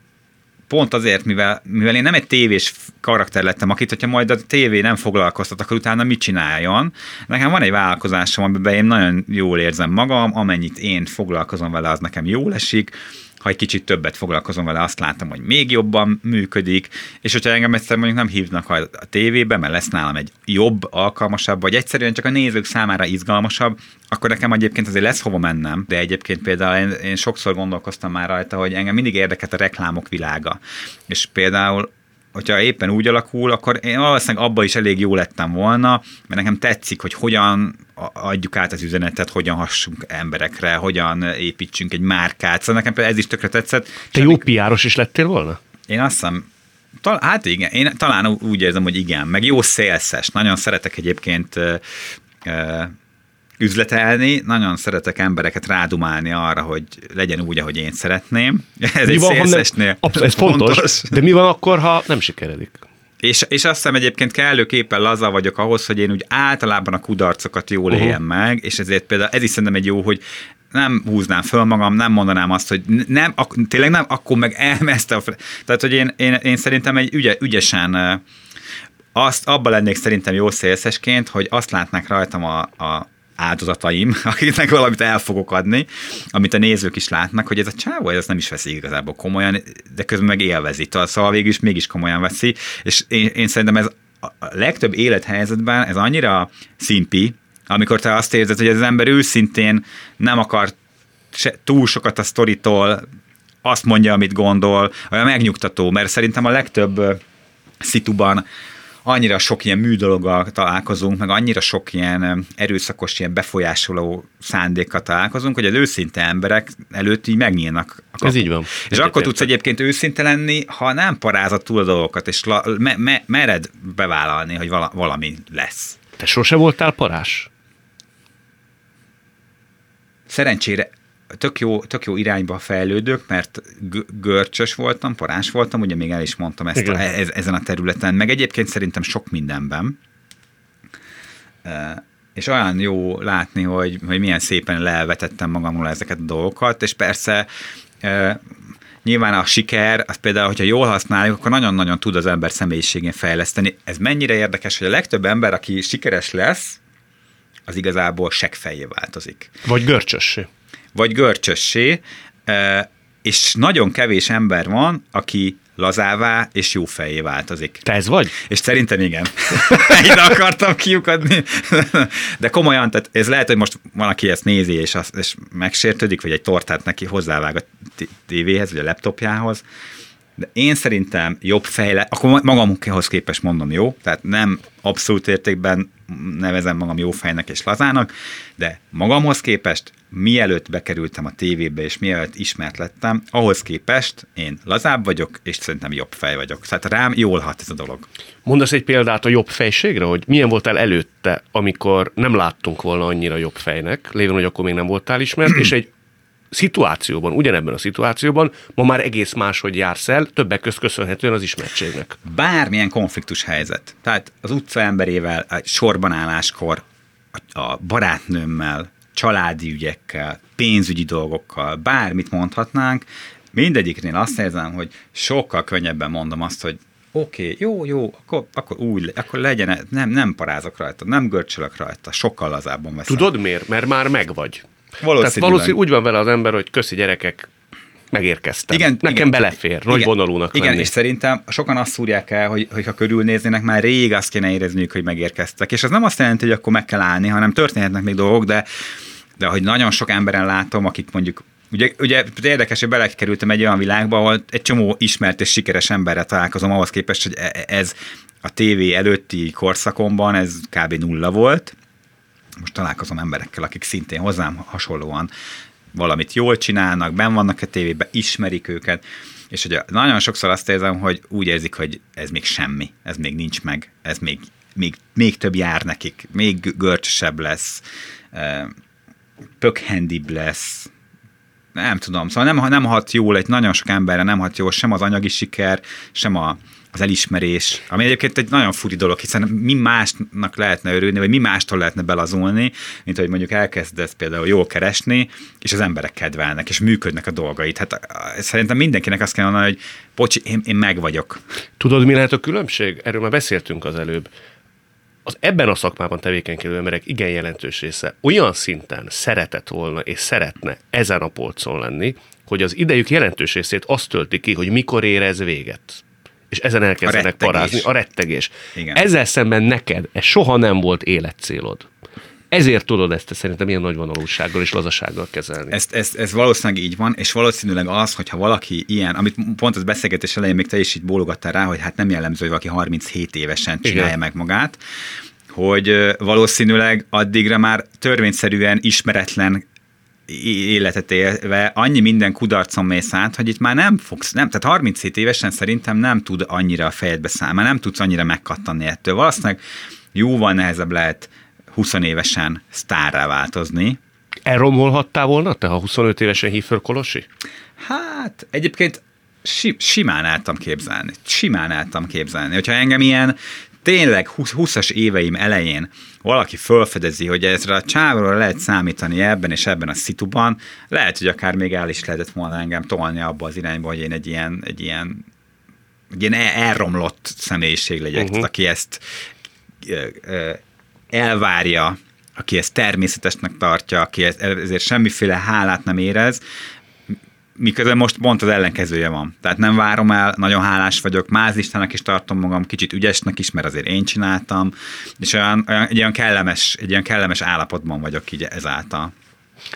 pont azért, mivel, mivel én nem egy tévés karakter lettem, akit, hogyha majd a tévé nem foglalkoztat, akkor utána mit csináljon. Nekem van egy vállalkozásom, amiben én nagyon jól érzem magam, amennyit én foglalkozom vele, az nekem jól esik, ha egy kicsit többet foglalkozom vele, azt látom, hogy még jobban működik, és hogyha engem egyszer mondjuk nem hívnak a tévébe, mert lesz nálam egy jobb, alkalmasabb, vagy egyszerűen csak a nézők számára izgalmasabb, akkor nekem egyébként azért lesz hova mennem, de egyébként például én, én sokszor gondolkoztam már rajta, hogy engem mindig érdekelt a reklámok világa. És például hogyha éppen úgy alakul, akkor én valószínűleg abba is elég jó lettem volna, mert nekem tetszik, hogy hogyan adjuk át az üzenetet, hogyan hassunk emberekre, hogyan építsünk egy márkát. Szóval nekem például ez is tökre tetszett. Te jó piáros is lettél volna? Én azt hiszem, tal- hát igen, én talán úgy érzem, hogy igen, meg jó szélszes. Nagyon szeretek egyébként üzletelni, nagyon szeretek embereket rádumálni arra, hogy legyen úgy, ahogy én szeretném. Ez mi egy van, nem, ez fontos, fontos, de mi van akkor, ha nem sikeredik? És, és azt hiszem egyébként kellőképpen laza vagyok ahhoz, hogy én úgy általában a kudarcokat jól uh-huh. éljem meg, és ezért például ez is szerintem egy jó, hogy nem húznám föl magam, nem mondanám azt, hogy nem, ak- tényleg nem, akkor meg elmezte a... Tehát, hogy én, én, én szerintem egy ügye, ügyesen azt, abban lennék szerintem jó szélszesként, hogy azt látnák rajtam a, a, áldozataim, akiknek valamit el fogok adni, amit a nézők is látnak, hogy ez a csávó ez nem is veszi igazából komolyan, de közben meg élvezi. Szóval végül is mégis komolyan veszi, és én, én szerintem ez a legtöbb élethelyzetben ez annyira szimpi, amikor te azt érzed, hogy az ember őszintén nem akar se, túl sokat a sztoritól, azt mondja, amit gondol, olyan megnyugtató, mert szerintem a legtöbb szituban annyira sok ilyen műdologgal találkozunk, meg annyira sok ilyen erőszakos, ilyen befolyásoló szándékkal találkozunk, hogy az őszinte emberek előtt így megnyílnak. A Ez így van. És akkor tudsz egyébként őszinte lenni, ha nem parázat túl a dolgokat, és la, me, me, mered bevállalni, hogy vala, valami lesz. Te sose voltál parás? Szerencsére tök jó, tök jó irányba fejlődök, mert görcsös voltam, parás voltam, ugye még el is mondtam ezt a, ez, ezen a területen, meg egyébként szerintem sok mindenben. És olyan jó látni, hogy, hogy milyen szépen levetettem magamról ezeket a dolgokat, és persze nyilván a siker, az például, hogyha jól használjuk, akkor nagyon-nagyon tud az ember személyiségén fejleszteni. Ez mennyire érdekes, hogy a legtöbb ember, aki sikeres lesz, az igazából seggfejé változik. Vagy görcsössé. Vagy görcsössé, és nagyon kevés ember van, aki lazává és jó fejé változik. Te ez vagy? És szerintem igen. Ide akartam kiukadni. De komolyan, tehát ez lehet, hogy most van, aki ezt nézi, és, az, és megsértődik, vagy egy tortát neki hozzávág a tévéhez, vagy a laptopjához. De én szerintem jobb fejle, akkor magamhoz képest mondom, jó? Tehát nem abszolút értékben nevezem magam jó fejnek és lazának, de magamhoz képest, mielőtt bekerültem a tévébe, és mielőtt ismert lettem, ahhoz képest én lazább vagyok, és szerintem jobb fej vagyok. Tehát rám jól hat ez a dolog. Mondasz egy példát a jobb fejségre, hogy milyen voltál előtte, amikor nem láttunk volna annyira jobb fejnek, lévén, hogy akkor még nem voltál ismert, és egy szituációban, ugyanebben a szituációban ma már egész máshogy jársz el, többek közt köszönhetően az ismertségnek. Bármilyen konfliktus helyzet. Tehát az utca emberével, a sorban álláskor, a barátnőmmel, családi ügyekkel, pénzügyi dolgokkal, bármit mondhatnánk, mindegyiknél azt érzem, hogy sokkal könnyebben mondom azt, hogy oké, okay, jó, jó, akkor, akkor úgy, akkor legyen, nem, nem parázok rajta, nem görcsölök rajta, sokkal lazábban veszem. Tudod miért? Mert már megvagy. Valószínűleg. Tehát valószínűleg úgy van vele az ember, hogy köszi gyerekek, megérkeztem. Igen, Nekem igen, belefér, nagy igen, vonalúnak Igen, lenni. és szerintem sokan azt szúrják el, hogy, hogy ha körülnéznének, már rég azt kéne érezniük, hogy megérkeztek. És ez nem azt jelenti, hogy akkor meg kell állni, hanem történhetnek még dolgok, de, de hogy nagyon sok emberen látom, akik mondjuk Ugye, ugye érdekes, hogy belekerültem egy olyan világba, ahol egy csomó ismert és sikeres emberre találkozom ahhoz képest, hogy e, e, ez a tévé előtti korszakomban ez kb. nulla volt, most találkozom emberekkel, akik szintén hozzám hasonlóan valamit jól csinálnak, ben vannak a tévében, ismerik őket, és ugye nagyon sokszor azt érzem, hogy úgy érzik, hogy ez még semmi, ez még nincs meg, ez még, még, még több jár nekik, még görcsösebb lesz, pökhendibb lesz, nem tudom, szóval nem, nem hat jól, egy nagyon sok emberre nem hat jól sem az anyagi siker, sem a, az elismerés, ami egyébként egy nagyon furi dolog, hiszen mi másnak lehetne örülni, vagy mi mástól lehetne belazulni, mint hogy mondjuk elkezdesz például jól keresni, és az emberek kedvelnek, és működnek a dolgait. Hát szerintem mindenkinek azt kell mondani, hogy bocsi, én, én meg vagyok. Tudod, mi lehet a különbség? Erről már beszéltünk az előbb. Az ebben a szakmában tevékenykedő emberek igen jelentős része olyan szinten szeretett volna és szeretne ezen a polcon lenni, hogy az idejük jelentős részét azt tölti ki, hogy mikor érez véget és ezen elkezdenek a parázni. A rettegés. Igen. Ezzel szemben neked ez soha nem volt életcélod. Ezért tudod ezt te szerintem ilyen nagy vonalúsággal és lazasággal kezelni. Ez, ez, ez valószínűleg így van, és valószínűleg az, hogyha valaki ilyen, amit pont az beszélgetés elején még te is így bólogattál rá, hogy hát nem jellemző, hogy valaki 37 évesen csinálja Igen. meg magát, hogy valószínűleg addigra már törvényszerűen ismeretlen életet élve annyi minden kudarcon mész át, hogy itt már nem fogsz, nem, tehát 37 évesen szerintem nem tud annyira a fejedbe szállni, nem tudsz annyira megkattanni ettől. Valószínűleg jóval nehezebb lehet 20 évesen sztárrá változni. Elromolhattál volna te, ha 25 évesen hív föl Kolosi? Hát egyébként si, simán álltam képzelni. Simán álltam képzelni. Hogyha engem ilyen tényleg 20-as éveim elején valaki felfedezi, hogy ezre a csávról lehet számítani ebben és ebben a szituban, lehet, hogy akár még el is lehetett volna engem tolni abba az irányba, hogy én egy ilyen, egy ilyen, egy ilyen elromlott személyiség legyek, uh-huh. aki ezt elvárja, aki ezt természetesnek tartja, aki ezért semmiféle hálát nem érez, miközben most pont az ellenkezője van. Tehát nem várom el, nagyon hálás vagyok, mázistenek is tartom magam, kicsit ügyesnek is, mert azért én csináltam, és olyan, olyan, egy, olyan kellemes, egy olyan kellemes állapotban vagyok így ezáltal.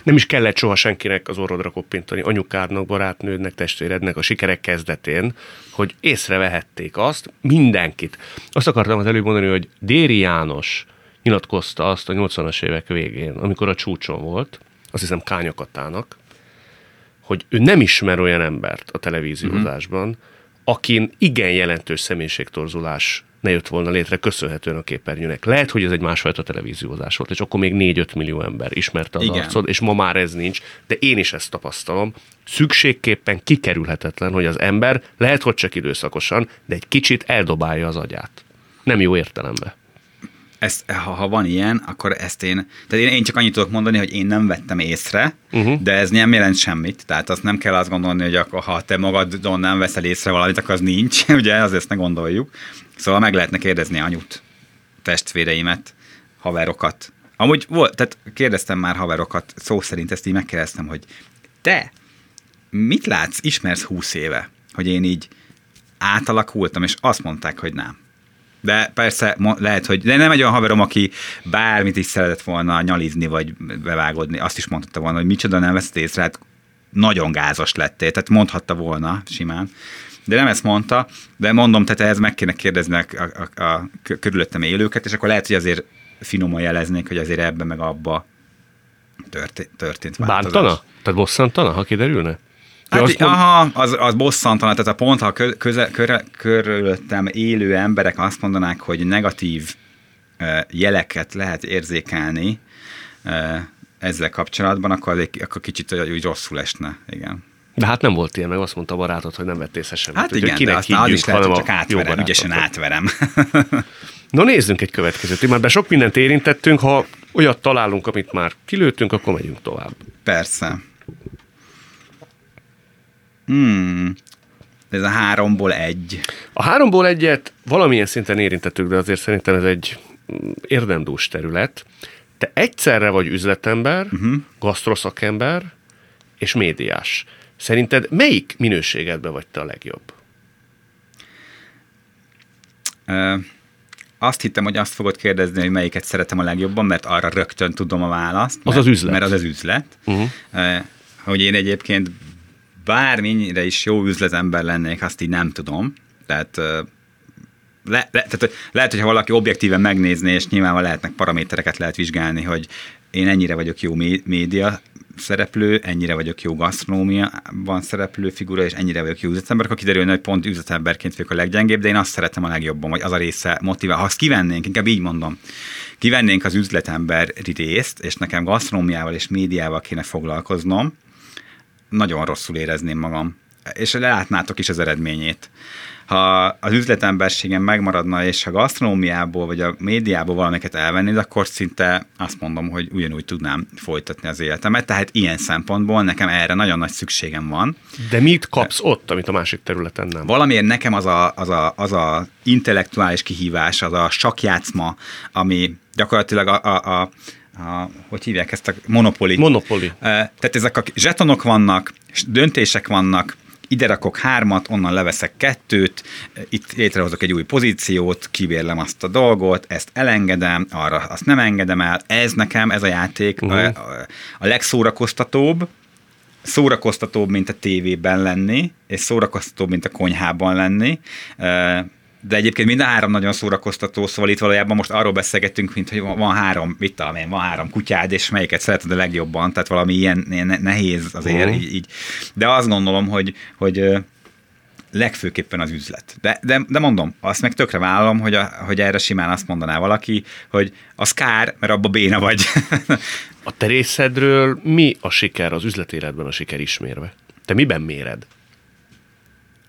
Nem is kellett soha senkinek az orrodra koppintani, anyukádnak, barátnődnek, testvérednek a sikerek kezdetén, hogy észrevehették azt, mindenkit. Azt akartam az előbb mondani, hogy Déri János nyilatkozta azt a 80-as évek végén, amikor a csúcson volt, azt hiszem Kányakatának, hogy ő nem ismer olyan embert a televíziózásban, uh-huh. akin igen jelentős személyiségtorzulás ne jött volna létre köszönhetően a képernyőnek. Lehet, hogy ez egy másfajta televíziózás volt, és akkor még 4-5 millió ember ismerte az Igen. arcod, és ma már ez nincs, de én is ezt tapasztalom. Szükségképpen kikerülhetetlen, hogy az ember lehet, hogy csak időszakosan, de egy kicsit eldobálja az agyát. Nem jó értelemben ezt, ha, ha van ilyen, akkor ezt én, tehát én, én csak annyit tudok mondani, hogy én nem vettem észre, uh-huh. de ez nem jelent semmit, tehát azt nem kell azt gondolni, hogy akkor, ha te magadon nem veszel észre valamit, akkor az nincs, ugye, az ezt ne gondoljuk. Szóval meg lehetne kérdezni anyut, testvéreimet, haverokat, Amúgy volt, tehát kérdeztem már haverokat, szó szerint ezt így megkérdeztem, hogy te mit látsz, ismersz húsz éve, hogy én így átalakultam, és azt mondták, hogy nem. De persze lehet, hogy de nem egy olyan haverom, aki bármit is szeretett volna nyalizni, vagy bevágódni, azt is mondhatta volna, hogy micsoda nem veszett észre, hát nagyon gázos lettél, tehát mondhatta volna simán. De nem ezt mondta, de mondom, tehát ehhez meg kéne kérdezni a, a, a, körülöttem élőket, és akkor lehet, hogy azért finoman jeleznék, hogy azért ebben meg abba történt, történt változás. Bántana? Tehát bosszantana, ha kiderülne? Hát, azt aha, az, az bosszantana, tehát a pont, ha köze, köre, körülöttem élő emberek azt mondanák, hogy negatív jeleket lehet érzékelni ezzel kapcsolatban, akkor, akkor kicsit úgy rosszul esne, igen. De hát nem volt ilyen, meg azt mondta a barátod, hogy nem vett észre semmit. Hát igen, kinek de aztán az is lehet, hogy csak átverem, ügyesen átverem. no nézzünk egy következőt. Már be sok mindent érintettünk, ha olyat találunk, amit már kilőttünk, akkor megyünk tovább. Persze. Hmm. Ez a háromból egy. A háromból egyet valamilyen szinten érintettük, de azért szerintem ez egy érdemdús terület. Te egyszerre vagy üzletember, uh-huh. gasztroszakember és médiás. Szerinted melyik minőségedben vagy te a legjobb? Uh, azt hittem, hogy azt fogod kérdezni, hogy melyiket szeretem a legjobban, mert arra rögtön tudom a választ. Mert, az az üzlet. Mert az az üzlet. Uh-huh. Uh, hogy én egyébként bármennyire is jó üzletember lennék, azt így nem tudom. Tehát le, le, tehát lehet, hogyha valaki objektíven megnézné, és nyilván lehetnek paramétereket lehet vizsgálni, hogy én ennyire vagyok jó média szereplő, ennyire vagyok jó gasztronómiában szereplő figura, és ennyire vagyok jó üzletember, akkor kiderülne, hogy pont üzletemberként vagyok a leggyengébb, de én azt szeretem a legjobban, hogy az a része motivál. Ha azt kivennénk, inkább így mondom, kivennénk az üzletemberi részt, és nekem gasztronómiával és médiával kéne foglalkoznom, nagyon rosszul érezném magam. És látnátok is az eredményét. Ha az üzletemberségem megmaradna, és a gasztronómiából vagy a médiából valamiket elvennéd, akkor szinte azt mondom, hogy ugyanúgy tudnám folytatni az életemet. Tehát ilyen szempontból nekem erre nagyon nagy szükségem van. De mit kapsz ott, amit a másik területen nem? Valamiért nekem az a, az a, az a intellektuális kihívás, az a sakjátszma, ami gyakorlatilag a, a, a a, hogy hívják ezt a monopoli. Monopoli. Tehát ezek a zsetonok vannak, döntések vannak, ide rakok hármat, onnan leveszek kettőt, itt létrehozok egy új pozíciót, kibérlem azt a dolgot, ezt elengedem, arra azt nem engedem el. Ez nekem, ez a játék uh-huh. a, a legszórakoztatóbb, szórakoztatóbb, mint a tévében lenni, és szórakoztatóbb, mint a konyhában lenni de egyébként mind a három nagyon szórakoztató, szóval itt valójában most arról beszélgettünk, mint hogy van három, mit tudom én, van három kutyád, és melyiket szereted a legjobban, tehát valami ilyen, ilyen nehéz azért uh-huh. így, így. De azt gondolom, hogy, hogy legfőképpen az üzlet. De, de, de mondom, azt meg tökre vállalom, hogy, a, hogy erre simán azt mondaná valaki, hogy az kár, mert abba béna vagy. a te részedről mi a siker az üzletéletben a siker ismérve? Te miben méred?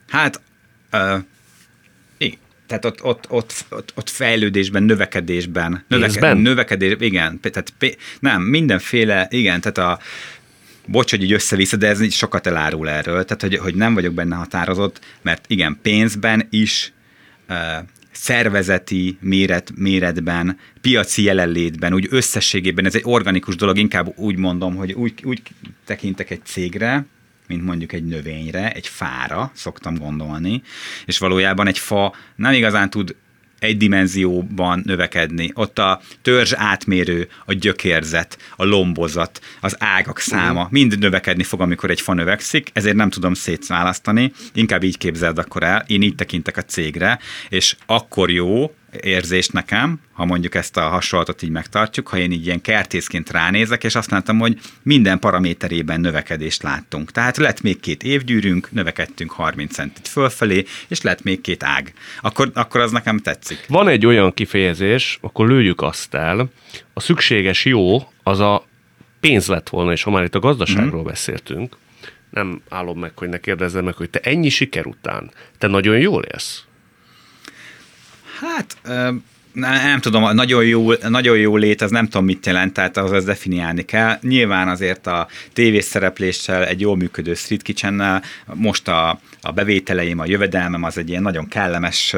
Hát, uh, tehát ott, ott, ott, ott, ott fejlődésben, növekedésben, növeke, növekedés, igen, tehát nem, mindenféle, igen, tehát a, bocs, hogy így össze de ez sokat elárul erről, tehát hogy, hogy nem vagyok benne határozott, mert igen, pénzben is, uh, szervezeti méret, méretben, piaci jelenlétben, úgy összességében ez egy organikus dolog, inkább úgy mondom, hogy úgy, úgy tekintek egy cégre, mint mondjuk egy növényre, egy fára, szoktam gondolni, és valójában egy fa nem igazán tud egy dimenzióban növekedni. Ott a törzs átmérő, a gyökérzet, a lombozat, az ágak száma, mind növekedni fog, amikor egy fa növekszik, ezért nem tudom szétválasztani, inkább így képzeld akkor el, én így tekintek a cégre, és akkor jó, érzést nekem, ha mondjuk ezt a hasonlatot így megtartjuk, ha én így ilyen kertészként ránézek, és azt láttam, hogy minden paraméterében növekedést láttunk. Tehát lett még két évgyűrünk, növekedtünk 30 centit fölfelé, és lett még két ág. Akkor, akkor az nekem tetszik. Van egy olyan kifejezés, akkor lőjük azt el, a szükséges jó az a pénz lett volna, és ha már itt a gazdaságról mm. beszéltünk, nem állom meg, hogy ne kérdezzem meg, hogy te ennyi siker után, te nagyon jól élsz? Hát nem, nem tudom, nagyon jó, nagyon jó lét, az nem tudom mit jelent, tehát az definiálni kell. Nyilván azért a tévészerepléssel, egy jól működő street kitchen most a, a bevételeim, a jövedelmem az egy ilyen nagyon kellemes,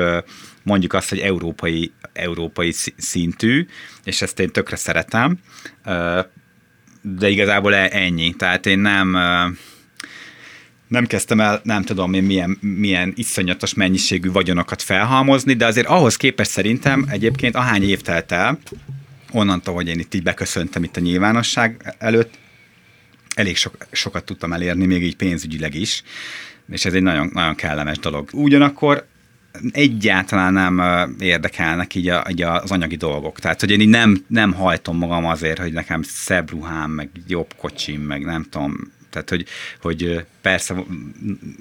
mondjuk azt, hogy európai, európai szintű, és ezt én tökre szeretem, de igazából e, ennyi. Tehát én nem nem kezdtem el, nem tudom én milyen, milyen iszonyatos mennyiségű vagyonokat felhalmozni, de azért ahhoz képest szerintem egyébként ahány év telt el, onnantól, hogy én itt így beköszöntem itt a nyilvánosság előtt, elég sok, sokat tudtam elérni, még így pénzügyileg is, és ez egy nagyon, nagyon kellemes dolog. Ugyanakkor egyáltalán nem érdekelnek így, a, így az anyagi dolgok. Tehát, hogy én így nem, nem hajtom magam azért, hogy nekem szebb ruhám, meg jobb kocsim, meg nem tudom, tehát, hogy, hogy persze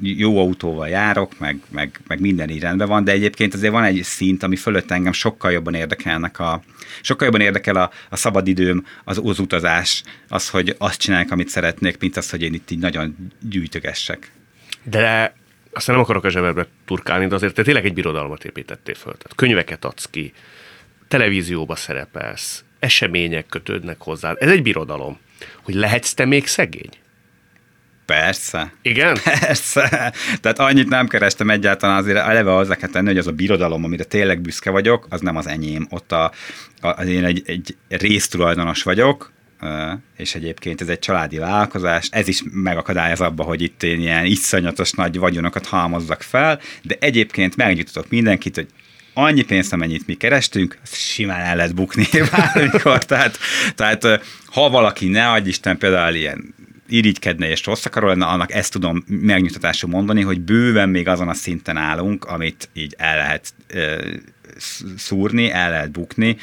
jó autóval járok, meg, meg, meg minden így rendben van, de egyébként azért van egy szint, ami fölött engem sokkal jobban érdekelnek a, sokkal jobban érdekel a, a szabadidőm, az, az utazás, az, hogy azt csinálják, amit szeretnék, mint az, hogy én itt így nagyon gyűjtögessek. De aztán nem akarok a zsebedbe turkálni, de azért te tényleg egy birodalmat építettél föl. Tehát könyveket adsz ki, televízióba szerepelsz, események kötődnek hozzá. Ez egy birodalom. Hogy lehetsz te még szegény? Persze. Igen? Persze. Tehát annyit nem kerestem egyáltalán, azért eleve hozzá kell tenni, hogy az a birodalom, amire tényleg büszke vagyok, az nem az enyém. Ott a, a, az én egy, egy résztulajdonos vagyok, és egyébként ez egy családi vállalkozás, ez is megakadályoz abba, hogy itt én ilyen iszonyatos nagy vagyonokat halmozzak fel, de egyébként megnyugtatok mindenkit, hogy annyi pénzt, amennyit mi kerestünk, azt simán el lehet bukni bármikor. tehát, tehát ha valaki ne adj Isten például ilyen irigykedne és rossz akaró lenne, annak ezt tudom megnyugtatásul mondani, hogy bőven még azon a szinten állunk, amit így el lehet szúrni, el lehet bukni.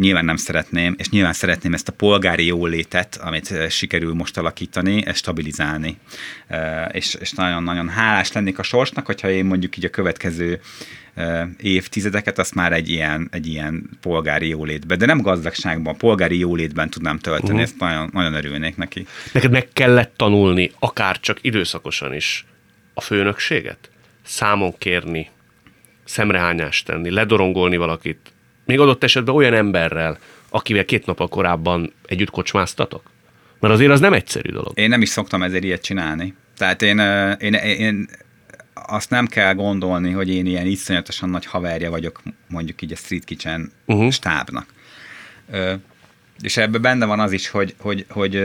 Nyilván nem szeretném, és nyilván szeretném ezt a polgári jólétet, amit sikerül most alakítani, ezt stabilizálni. És, és nagyon-nagyon hálás lennék a sorsnak, hogyha én mondjuk így a következő évtizedeket, azt már egy ilyen, egy ilyen polgári jólétben, de nem gazdagságban, polgári jólétben tudnám tölteni, uh-huh. ezt nagyon, nagyon örülnék neki. Neked meg kellett tanulni, akár csak időszakosan is, a főnökséget? Számon kérni, szemrehányást tenni, ledorongolni valakit, még adott esetben olyan emberrel, akivel két nap korábban együtt kocsmáztatok? Mert azért az nem egyszerű dolog. Én nem is szoktam ezért ilyet csinálni. Tehát én, én, én azt nem kell gondolni, hogy én ilyen iszonyatosan nagy haverja vagyok mondjuk így a Street Kitchen uh-huh. stábnak. És ebben benne van az is, hogy, hogy, hogy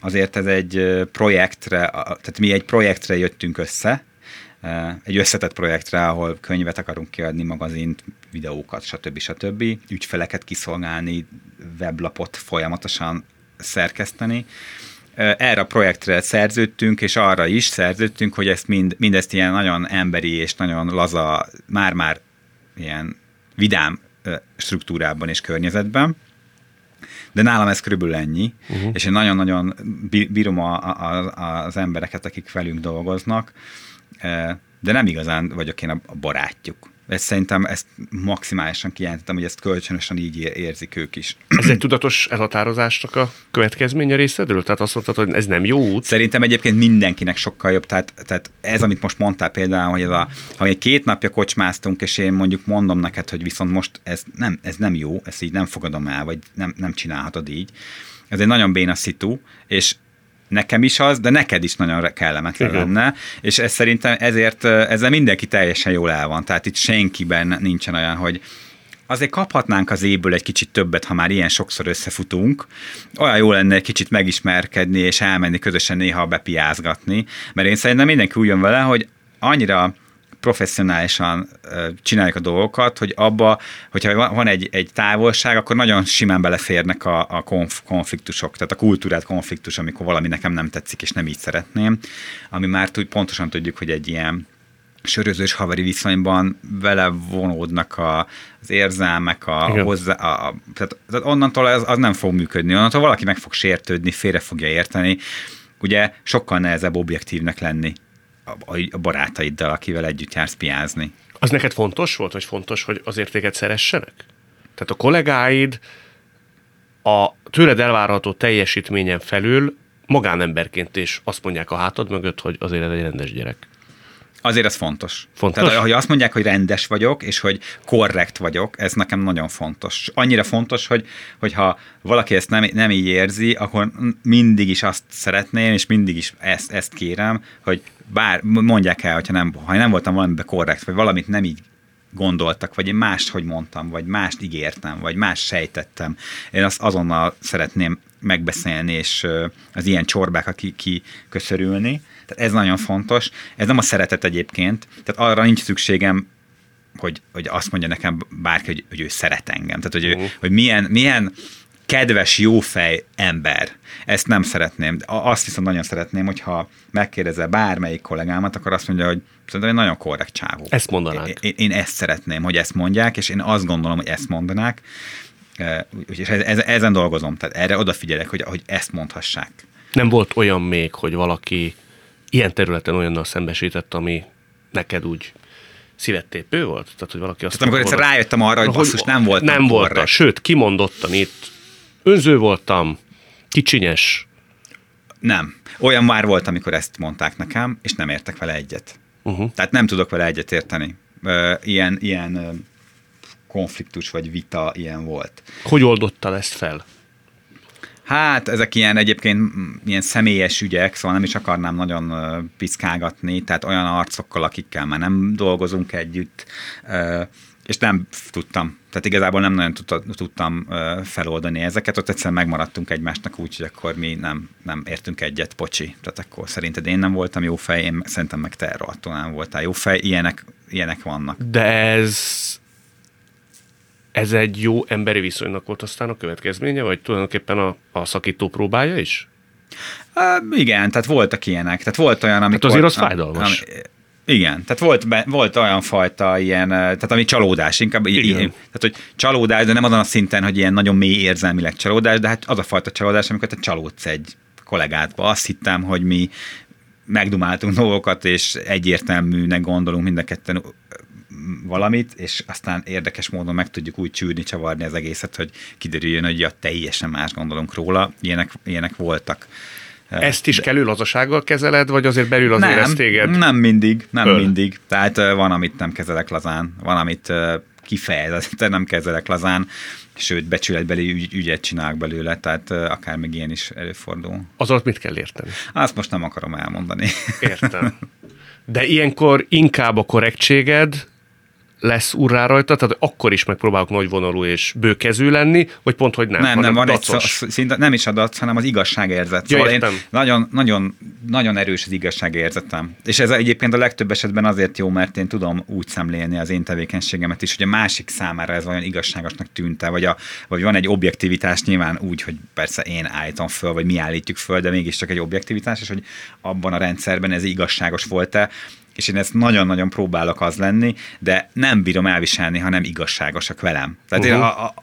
azért ez egy projektre, tehát mi egy projektre jöttünk össze, egy összetett projektre, ahol könyvet akarunk kiadni, magazint, videókat, stb. stb. ügyfeleket kiszolgálni, weblapot folyamatosan szerkeszteni. Erre a projektre szerződtünk, és arra is szerződtünk, hogy ezt mind, mindezt ilyen nagyon emberi és nagyon laza, már-már ilyen vidám struktúrában és környezetben. De nálam ez körülbelül ennyi, uh-huh. és én nagyon-nagyon bírom a, a, az embereket, akik velünk dolgoznak, de nem igazán vagyok én a barátjuk. Ezt szerintem ezt maximálisan kijelentettem, hogy ezt kölcsönösen így érzik ők is. Ez egy tudatos elhatározásnak a következménye részedről? Tehát azt mondtad, hogy ez nem jó út? Szerintem egyébként mindenkinek sokkal jobb. Tehát, tehát ez, amit most mondtál például, hogy ez a, ha egy két napja kocsmáztunk, és én mondjuk mondom neked, hogy viszont most ez nem, ez nem jó, ezt így nem fogadom el, vagy nem, nem csinálhatod így. Ez egy nagyon béna szitu, és nekem is az, de neked is nagyon kellemetlen Igen. lenne, és ez szerintem ezért ezzel mindenki teljesen jól el van, tehát itt senkiben nincsen olyan, hogy azért kaphatnánk az évből egy kicsit többet, ha már ilyen sokszor összefutunk. Olyan jó lenne egy kicsit megismerkedni, és elmenni közösen néha bepiázgatni, mert én szerintem mindenki úgy jön vele, hogy annyira professzionálisan csinálják a dolgokat, hogy abba, hogyha van egy, egy távolság, akkor nagyon simán beleférnek a, a konf, konfliktusok, tehát a kultúrát konfliktus, amikor valami nekem nem tetszik, és nem így szeretném, ami már tud, pontosan tudjuk, hogy egy ilyen sörözős haveri viszonyban vele vonódnak a, az érzelmek, a Igen. hozzá, a, a, tehát, tehát onnantól az, az nem fog működni, onnantól valaki meg fog sértődni, félre fogja érteni, ugye sokkal nehezebb objektívnek lenni a barátaiddal, akivel együtt jársz piázni. Az neked fontos volt, vagy fontos, hogy az értéket szeressenek? Tehát a kollégáid a tőled elvárható teljesítményen felül magánemberként is azt mondják a hátad mögött, hogy azért egy rendes gyerek. Azért ez fontos. Fontos? Tehát, hogy azt mondják, hogy rendes vagyok, és hogy korrekt vagyok, ez nekem nagyon fontos. Annyira fontos, hogy hogyha valaki ezt nem, nem így érzi, akkor mindig is azt szeretném, és mindig is ezt, ezt kérem, hogy bár mondják el, hogyha nem, ha nem voltam valamiben korrekt, vagy valamit nem így gondoltak, vagy én mást hogy mondtam, vagy mást ígértem, vagy más sejtettem. Én azt azonnal szeretném megbeszélni, és az ilyen csorbák ki, ki köszörülni. Tehát ez nagyon fontos. Ez nem a szeretet egyébként, tehát arra nincs szükségem, hogy, hogy azt mondja nekem bárki, hogy, hogy ő szeret engem. Tehát, hogy, ő, hogy milyen, milyen kedves, jófej ember. Ezt nem szeretném. Azt viszont nagyon szeretném, hogyha megkérdezel bármelyik kollégámat, akkor azt mondja, hogy szerintem egy nagyon korrekt csávó. Ezt mondanák. Én, én ezt szeretném, hogy ezt mondják, és én azt gondolom, hogy ezt mondanák. És ezen dolgozom, tehát erre odafigyelek, hogy, hogy ezt mondhassák. Nem volt olyan még, hogy valaki ilyen területen olyannal szembesített, ami neked úgy szívettépő volt? Tehát, hogy valaki azt Tehát amikor egyszer rájöttem arra, hogy basszus, nem volt. Nem volt. Sőt, kimondottan itt önző voltam, kicsinyes. Nem. Olyan már volt, amikor ezt mondták nekem, és nem értek vele egyet. Uh-huh. Tehát nem tudok vele egyet érteni. Ilyen, ilyen konfliktus vagy vita ilyen volt. Hogy oldottál ezt fel? Hát ezek ilyen egyébként ilyen személyes ügyek, szóval nem is akarnám nagyon piszkálgatni, tehát olyan arcokkal, akikkel már nem dolgozunk együtt, és nem tudtam. Tehát igazából nem nagyon tudtam feloldani ezeket, ott egyszerűen megmaradtunk egymásnak úgy, hogy akkor mi nem, nem értünk egyet, pocsi. Tehát akkor szerinted én nem voltam jó fej, én szerintem meg te attól nem voltál jó fej, ilyenek, ilyenek vannak. De ez ez egy jó emberi viszonynak volt aztán a következménye, vagy tulajdonképpen a, a szakító próbája is? Uh, igen, tehát voltak ilyenek. Tehát volt olyan, amikor... Tehát azért az fájdalmas. Am, igen, tehát volt, be, volt olyan fajta ilyen, tehát ami csalódás, inkább Igen. ilyen, tehát hogy csalódás, de nem azon a szinten, hogy ilyen nagyon mély érzelmileg csalódás, de hát az a fajta csalódás, amikor te csalódsz egy kollégádba. Azt hittem, hogy mi megdumáltunk dolgokat, és egyértelműnek gondolunk mind a ketten valamit, és aztán érdekes módon meg tudjuk úgy csűrni, csavarni az egészet, hogy kiderüljön, hogy ja, teljesen más gondolunk róla. Ilyenek, ilyenek voltak. Ezt is de... kellő lazasággal kezeled, vagy azért belül azért nem, ez téged? Nem mindig, nem Öl. mindig. Tehát van, amit nem kezelek lazán, van, amit kifejezetten nem kezelek lazán, sőt, becsületbeli ügy, ügyet csinálok belőle, tehát akár még ilyen is előfordul. Az alatt mit kell érteni? Azt most nem akarom elmondani. Értem. De ilyenkor inkább a korrektséged lesz urrá rajta, tehát akkor is megpróbálok nagyvonalú és bőkezű lenni, vagy pont, hogy nem. Nem, nem, van egy szinte nem is a dac, hanem az igazságérzet. Szóval ja, én nagyon, nagyon, nagyon erős az igazságérzetem. És ez egyébként a legtöbb esetben azért jó, mert én tudom úgy szemlélni az én tevékenységemet is, hogy a másik számára ez olyan igazságosnak tűnte, vagy, a, vagy van egy objektivitás nyilván úgy, hogy persze én állítom föl, vagy mi állítjuk föl, de mégiscsak egy objektivitás, és hogy abban a rendszerben ez igazságos volt-e, és én ezt nagyon-nagyon próbálok az lenni, de nem bírom elviselni, ha nem igazságosak velem. Tehát uh-huh. én a, a,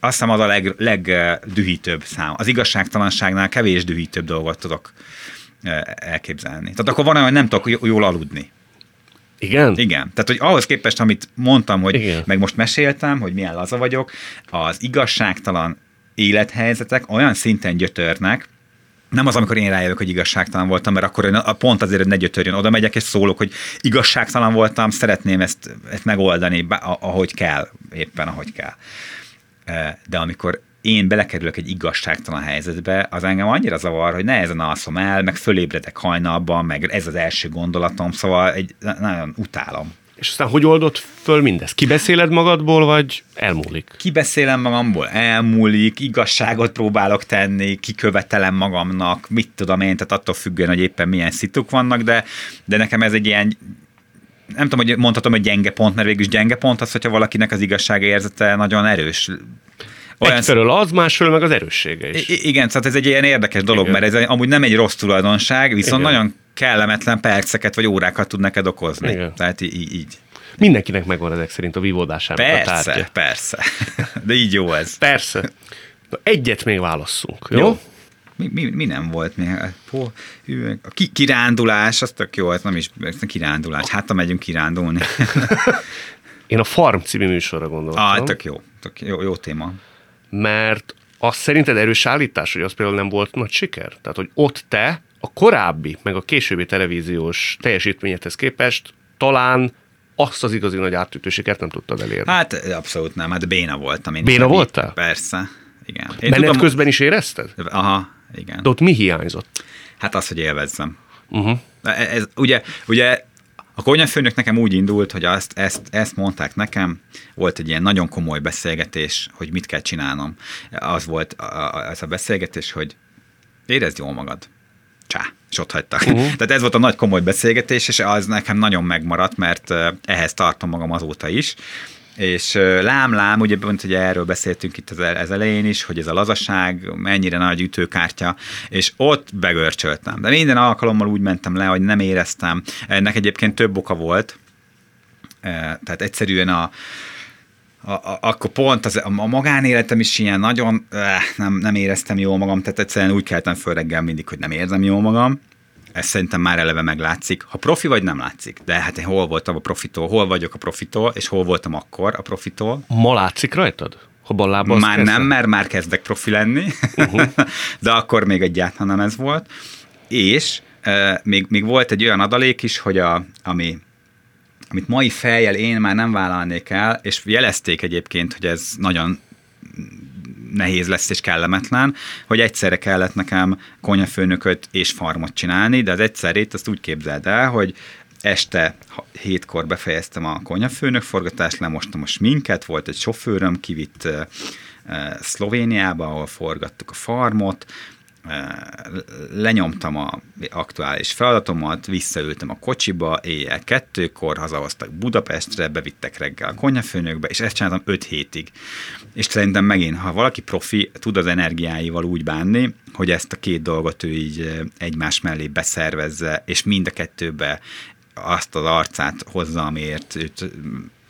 azt hiszem az a leg, legdühítőbb szám. Az igazságtalanságnál kevés dühítőbb dolgot tudok elképzelni. Tehát akkor van olyan, hogy nem tudok jól aludni. Igen? Igen. Tehát, hogy ahhoz képest, amit mondtam, hogy Igen. meg most meséltem, hogy milyen laza vagyok, az igazságtalan élethelyzetek olyan szinten gyötörnek, nem az, amikor én rájövök, hogy igazságtalan voltam, mert akkor én pont azért, hogy ne gyötörjön, oda megyek és szólok, hogy igazságtalan voltam, szeretném ezt, ezt megoldani, ahogy kell, éppen ahogy kell. De amikor én belekerülök egy igazságtalan helyzetbe, az engem annyira zavar, hogy nehezen alszom el, meg fölébredek hajnalban, meg ez az első gondolatom, szóval egy, nagyon utálom. És aztán hogy oldott föl mindezt? Kibeszéled magadból, vagy elmúlik? Kibeszélem magamból, elmúlik, igazságot próbálok tenni, kikövetelem magamnak, mit tudom én, tehát attól függően, hogy éppen milyen szituk vannak, de, de nekem ez egy ilyen nem tudom, hogy mondhatom, hogy gyenge pont, mert végül is gyenge pont az, hogyha valakinek az érzete nagyon erős. Olyan... Egyfelől az, másfelől meg az erőssége is. I- igen, tehát ez egy ilyen érdekes dolog, igen. mert ez amúgy nem egy rossz tulajdonság, viszont igen. nagyon kellemetlen perceket vagy órákat tud neked okozni. Igen. Tehát így. így. Mindenkinek megvan ezek szerint a vívódásának persze, a tárgya. Persze, De így jó ez. Persze. Na, egyet még válasszunk, jó? jó. Mi, mi, mi, nem volt még? Hó, a ki, kirándulás, az tök jó, ez nem is ez kirándulás. Hát, ha megyünk kirándulni. Én a Farm című műsorra gondoltam. Ah, tök jó, tök jó, jó téma. Mert az szerinted erős állítás, hogy az például nem volt nagy siker? Tehát, hogy ott te a korábbi, meg a későbbi televíziós teljesítményedhez képest talán azt az igazi nagy átütőséget nem tudtad elérni. Hát abszolút nem, hát béna voltam. Én béna voltál? Persze, igen. Én Benned tudom, közben is érezted? Aha, igen. De ott mi hiányzott? Hát az, hogy élvezzem. Uh-huh. Ez, ugye, ugye a konyafőnök nekem úgy indult, hogy azt, ezt, ezt mondták nekem, volt egy ilyen nagyon komoly beszélgetés, hogy mit kell csinálnom. Az volt az a beszélgetés, hogy érezd jól magad. Csá, és ott hagytak. Uh-huh. Tehát ez volt a nagy komoly beszélgetés, és az nekem nagyon megmaradt, mert ehhez tartom magam azóta is. És lám-lám, ugye pont ugye erről beszéltünk itt az, az elején is, hogy ez a lazaság mennyire nagy ütőkártya, és ott begörcsöltem. De minden alkalommal úgy mentem le, hogy nem éreztem. Ennek egyébként több oka volt. Tehát egyszerűen a, a, a, akkor pont az, a, magánéletem is ilyen nagyon eh, nem, nem éreztem jól magam, tehát egyszerűen úgy keltem föl reggel mindig, hogy nem érzem jól magam. Ez szerintem már eleve meglátszik. Ha profi vagy, nem látszik. De hát én hol voltam a profitól, hol vagyok a profitól, és hol voltam akkor a profitól. Ma látszik rajtad? Ha Már kezdem? nem, mert már kezdek profi lenni, uh-huh. de akkor még egyáltalán nem ez volt. És e, még, még volt egy olyan adalék is, hogy a, ami amit mai fejjel én már nem vállalnék el, és jelezték egyébként, hogy ez nagyon nehéz lesz és kellemetlen, hogy egyszerre kellett nekem konyafőnököt és farmot csinálni, de az egyszerét azt úgy képzeld el, hogy este hétkor befejeztem a konyafőnök forgatást, lemostam a sminket, volt egy sofőröm, kivitt Szlovéniába, ahol forgattuk a farmot, lenyomtam a aktuális feladatomat, visszaültem a kocsiba, éjjel kettőkor, hazahoztak Budapestre, bevittek reggel a konyafőnökbe, és ezt csináltam öt hétig. És szerintem megint, ha valaki profi, tud az energiáival úgy bánni, hogy ezt a két dolgot ő így egymás mellé beszervezze, és mind a kettőbe azt az arcát hozza, amiért őt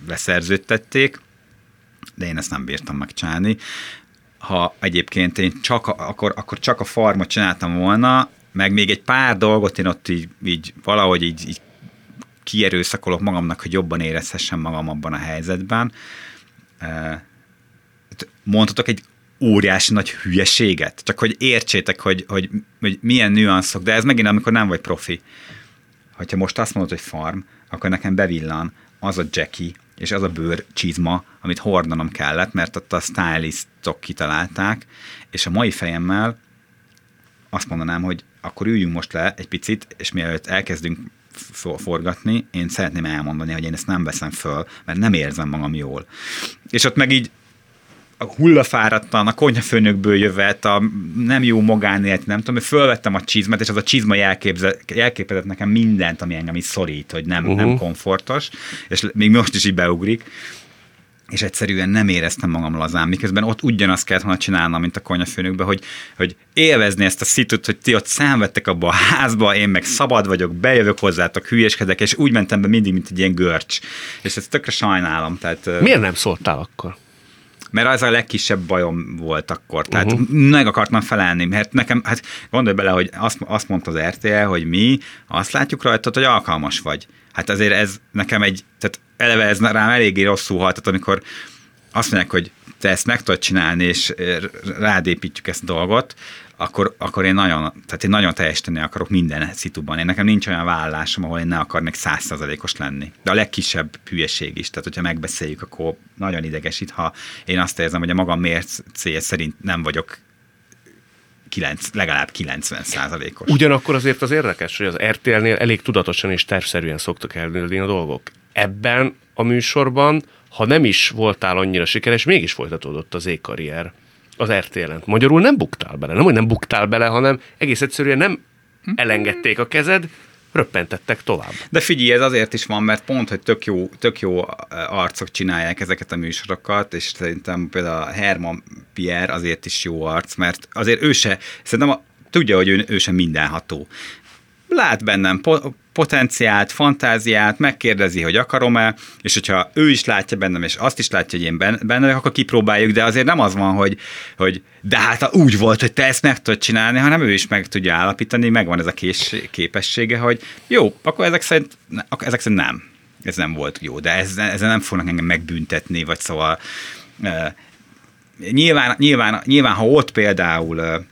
leszerződtették, de én ezt nem bírtam megcsinálni ha egyébként én csak, akkor, akkor csak a farmot csináltam volna, meg még egy pár dolgot én ott így, így valahogy így, így kierőszakolok magamnak, hogy jobban érezhessem magam abban a helyzetben. Mondhatok egy óriási nagy hülyeséget, csak hogy értsétek, hogy, hogy, hogy milyen nüanszok, de ez megint amikor nem vagy profi. Hogyha most azt mondod, hogy farm, akkor nekem bevillan az a Jackie, és az a bőr csizma, amit hordanom kellett, mert ott a stylistok kitalálták, és a mai fejemmel azt mondanám, hogy akkor üljünk most le egy picit, és mielőtt elkezdünk forgatni, én szeretném elmondani, hogy én ezt nem veszem föl, mert nem érzem magam jól. És ott meg így a hullafáradtan, a konyhafőnökből jövet, a nem jó magánélet, nem tudom, hogy fölvettem a csizmet, és az a csizma jelképezett nekem mindent, ami engem is szorít, hogy nem, uh-huh. nem komfortos, és még most is így beugrik és egyszerűen nem éreztem magam lazán, miközben ott ugyanazt kellett volna csinálnom, mint a konyafőnökbe, hogy, hogy élvezni ezt a szitut, hogy ti ott számvettek abba a házba, én meg szabad vagyok, bejövök hozzátok, hülyeskedek, és úgy mentem be mindig, mint egy ilyen görcs. És ezt tökre sajnálom. Tehát, Miért nem szóltál akkor? Mert az a legkisebb bajom volt akkor. Tehát uh-huh. meg akartam felelni, mert nekem, hát gondolj bele, hogy azt, azt mondta az RTL, hogy mi azt látjuk rajtad, hogy alkalmas vagy. Hát azért ez nekem egy, tehát eleve ez rám eléggé rosszul halt, tehát amikor azt mondják, hogy te ezt meg tudod csinálni, és rád építjük ezt a dolgot, akkor, akkor én nagyon, tehát én nagyon teljesíteni akarok minden szituban. Én nekem nincs olyan vállásom, ahol én ne akarnék százszerzalékos lenni. De a legkisebb hülyeség is, tehát hogyha megbeszéljük, akkor nagyon idegesít, ha én azt érzem, hogy a magam mércéje szerint nem vagyok 9, legalább 90 százalékos. Ugyanakkor azért az érdekes, hogy az RTL-nél elég tudatosan és tervszerűen szoktak elműlni a dolgok. Ebben a műsorban, ha nem is voltál annyira sikeres, mégis folytatódott az ékarrier az RTL-en. Magyarul nem buktál bele. Nem, hogy nem buktál bele, hanem egész egyszerűen nem elengedték a kezed, röppentettek tovább. De figyelj, ez azért is van, mert pont, hogy tök jó, tök jó arcok csinálják ezeket a műsorokat, és szerintem például a Herman Pierre azért is jó arc, mert azért ő se, szerintem a, tudja, hogy ő, ő sem mindenható. Lát bennem potenciált, fantáziát, megkérdezi, hogy akarom-e, és hogyha ő is látja bennem, és azt is látja, hogy én benne, akkor kipróbáljuk, de azért nem az van, hogy, hogy de hát úgy volt, hogy te ezt meg tudod csinálni, hanem ő is meg tudja állapítani, megvan ez a kés, képessége, hogy jó, akkor ezek szerint, akkor ezek szerint nem. Ez nem volt jó, de ez, nem fognak engem megbüntetni, vagy szóval uh, nyilván, nyilván, nyilván, ha ott például uh,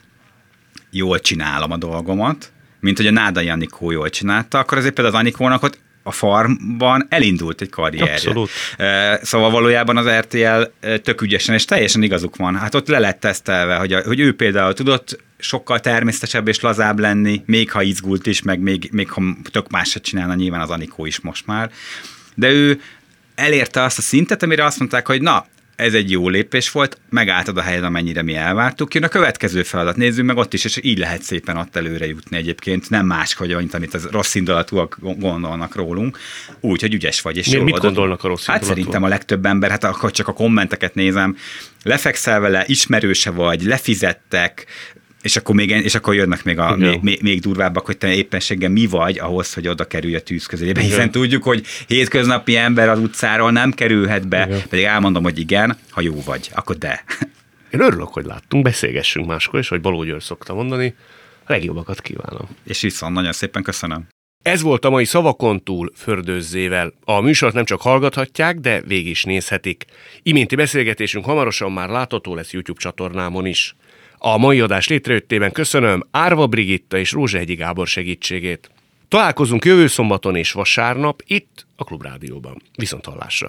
jól csinálom a dolgomat, mint hogy a Nádai Anikó jól csinálta, akkor azért például az Anikónak ott a farmban elindult egy karrier. Abszolút. Szóval valójában az RTL tök ügyesen, és teljesen igazuk van. Hát ott le lett tesztelve, hogy, a, hogy ő például tudott sokkal természetesebb és lazább lenni, még ha izgult is, meg még, még ha tök másat csinálna nyilván az Anikó is most már. De ő elérte azt a szintet, amire azt mondták, hogy na, ez egy jó lépés volt, megálltad a helyet, amennyire mi elvártuk. Jön a következő feladat, nézzünk meg ott is, és így lehet szépen ott előre jutni egyébként. Nem más, hogy mint amit az rossz indulatúak gondolnak rólunk, úgy, hogy ügyes vagy. És Mi, mit gondolnak a rossz Hát szerintem a legtöbb ember, hát akkor csak a kommenteket nézem, lefekszel vele, ismerőse vagy, lefizettek, és akkor, még, és akkor jönnek még, a, még, még, még durvábbak, hogy te éppenséggel mi vagy ahhoz, hogy oda kerülj a tűz közelébe. Hiszen tudjuk, hogy hétköznapi ember az utcáról nem kerülhet be, igen. pedig elmondom, hogy igen, ha jó vagy, akkor de. Én örülök, hogy láttunk, beszélgessünk máskor, és hogy Baló György szokta mondani, a legjobbakat kívánom. És viszont nagyon szépen köszönöm. Ez volt a mai Szavakon túl Fördőzzével. A műsort nem csak hallgathatják, de végig is nézhetik. Iménti beszélgetésünk hamarosan már látható lesz YouTube csatornámon is. A mai adás létrejöttében köszönöm Árva Brigitta és Rózsehegyi Gábor segítségét. Találkozunk jövő szombaton és vasárnap itt a Klubrádióban. Viszont hallásra!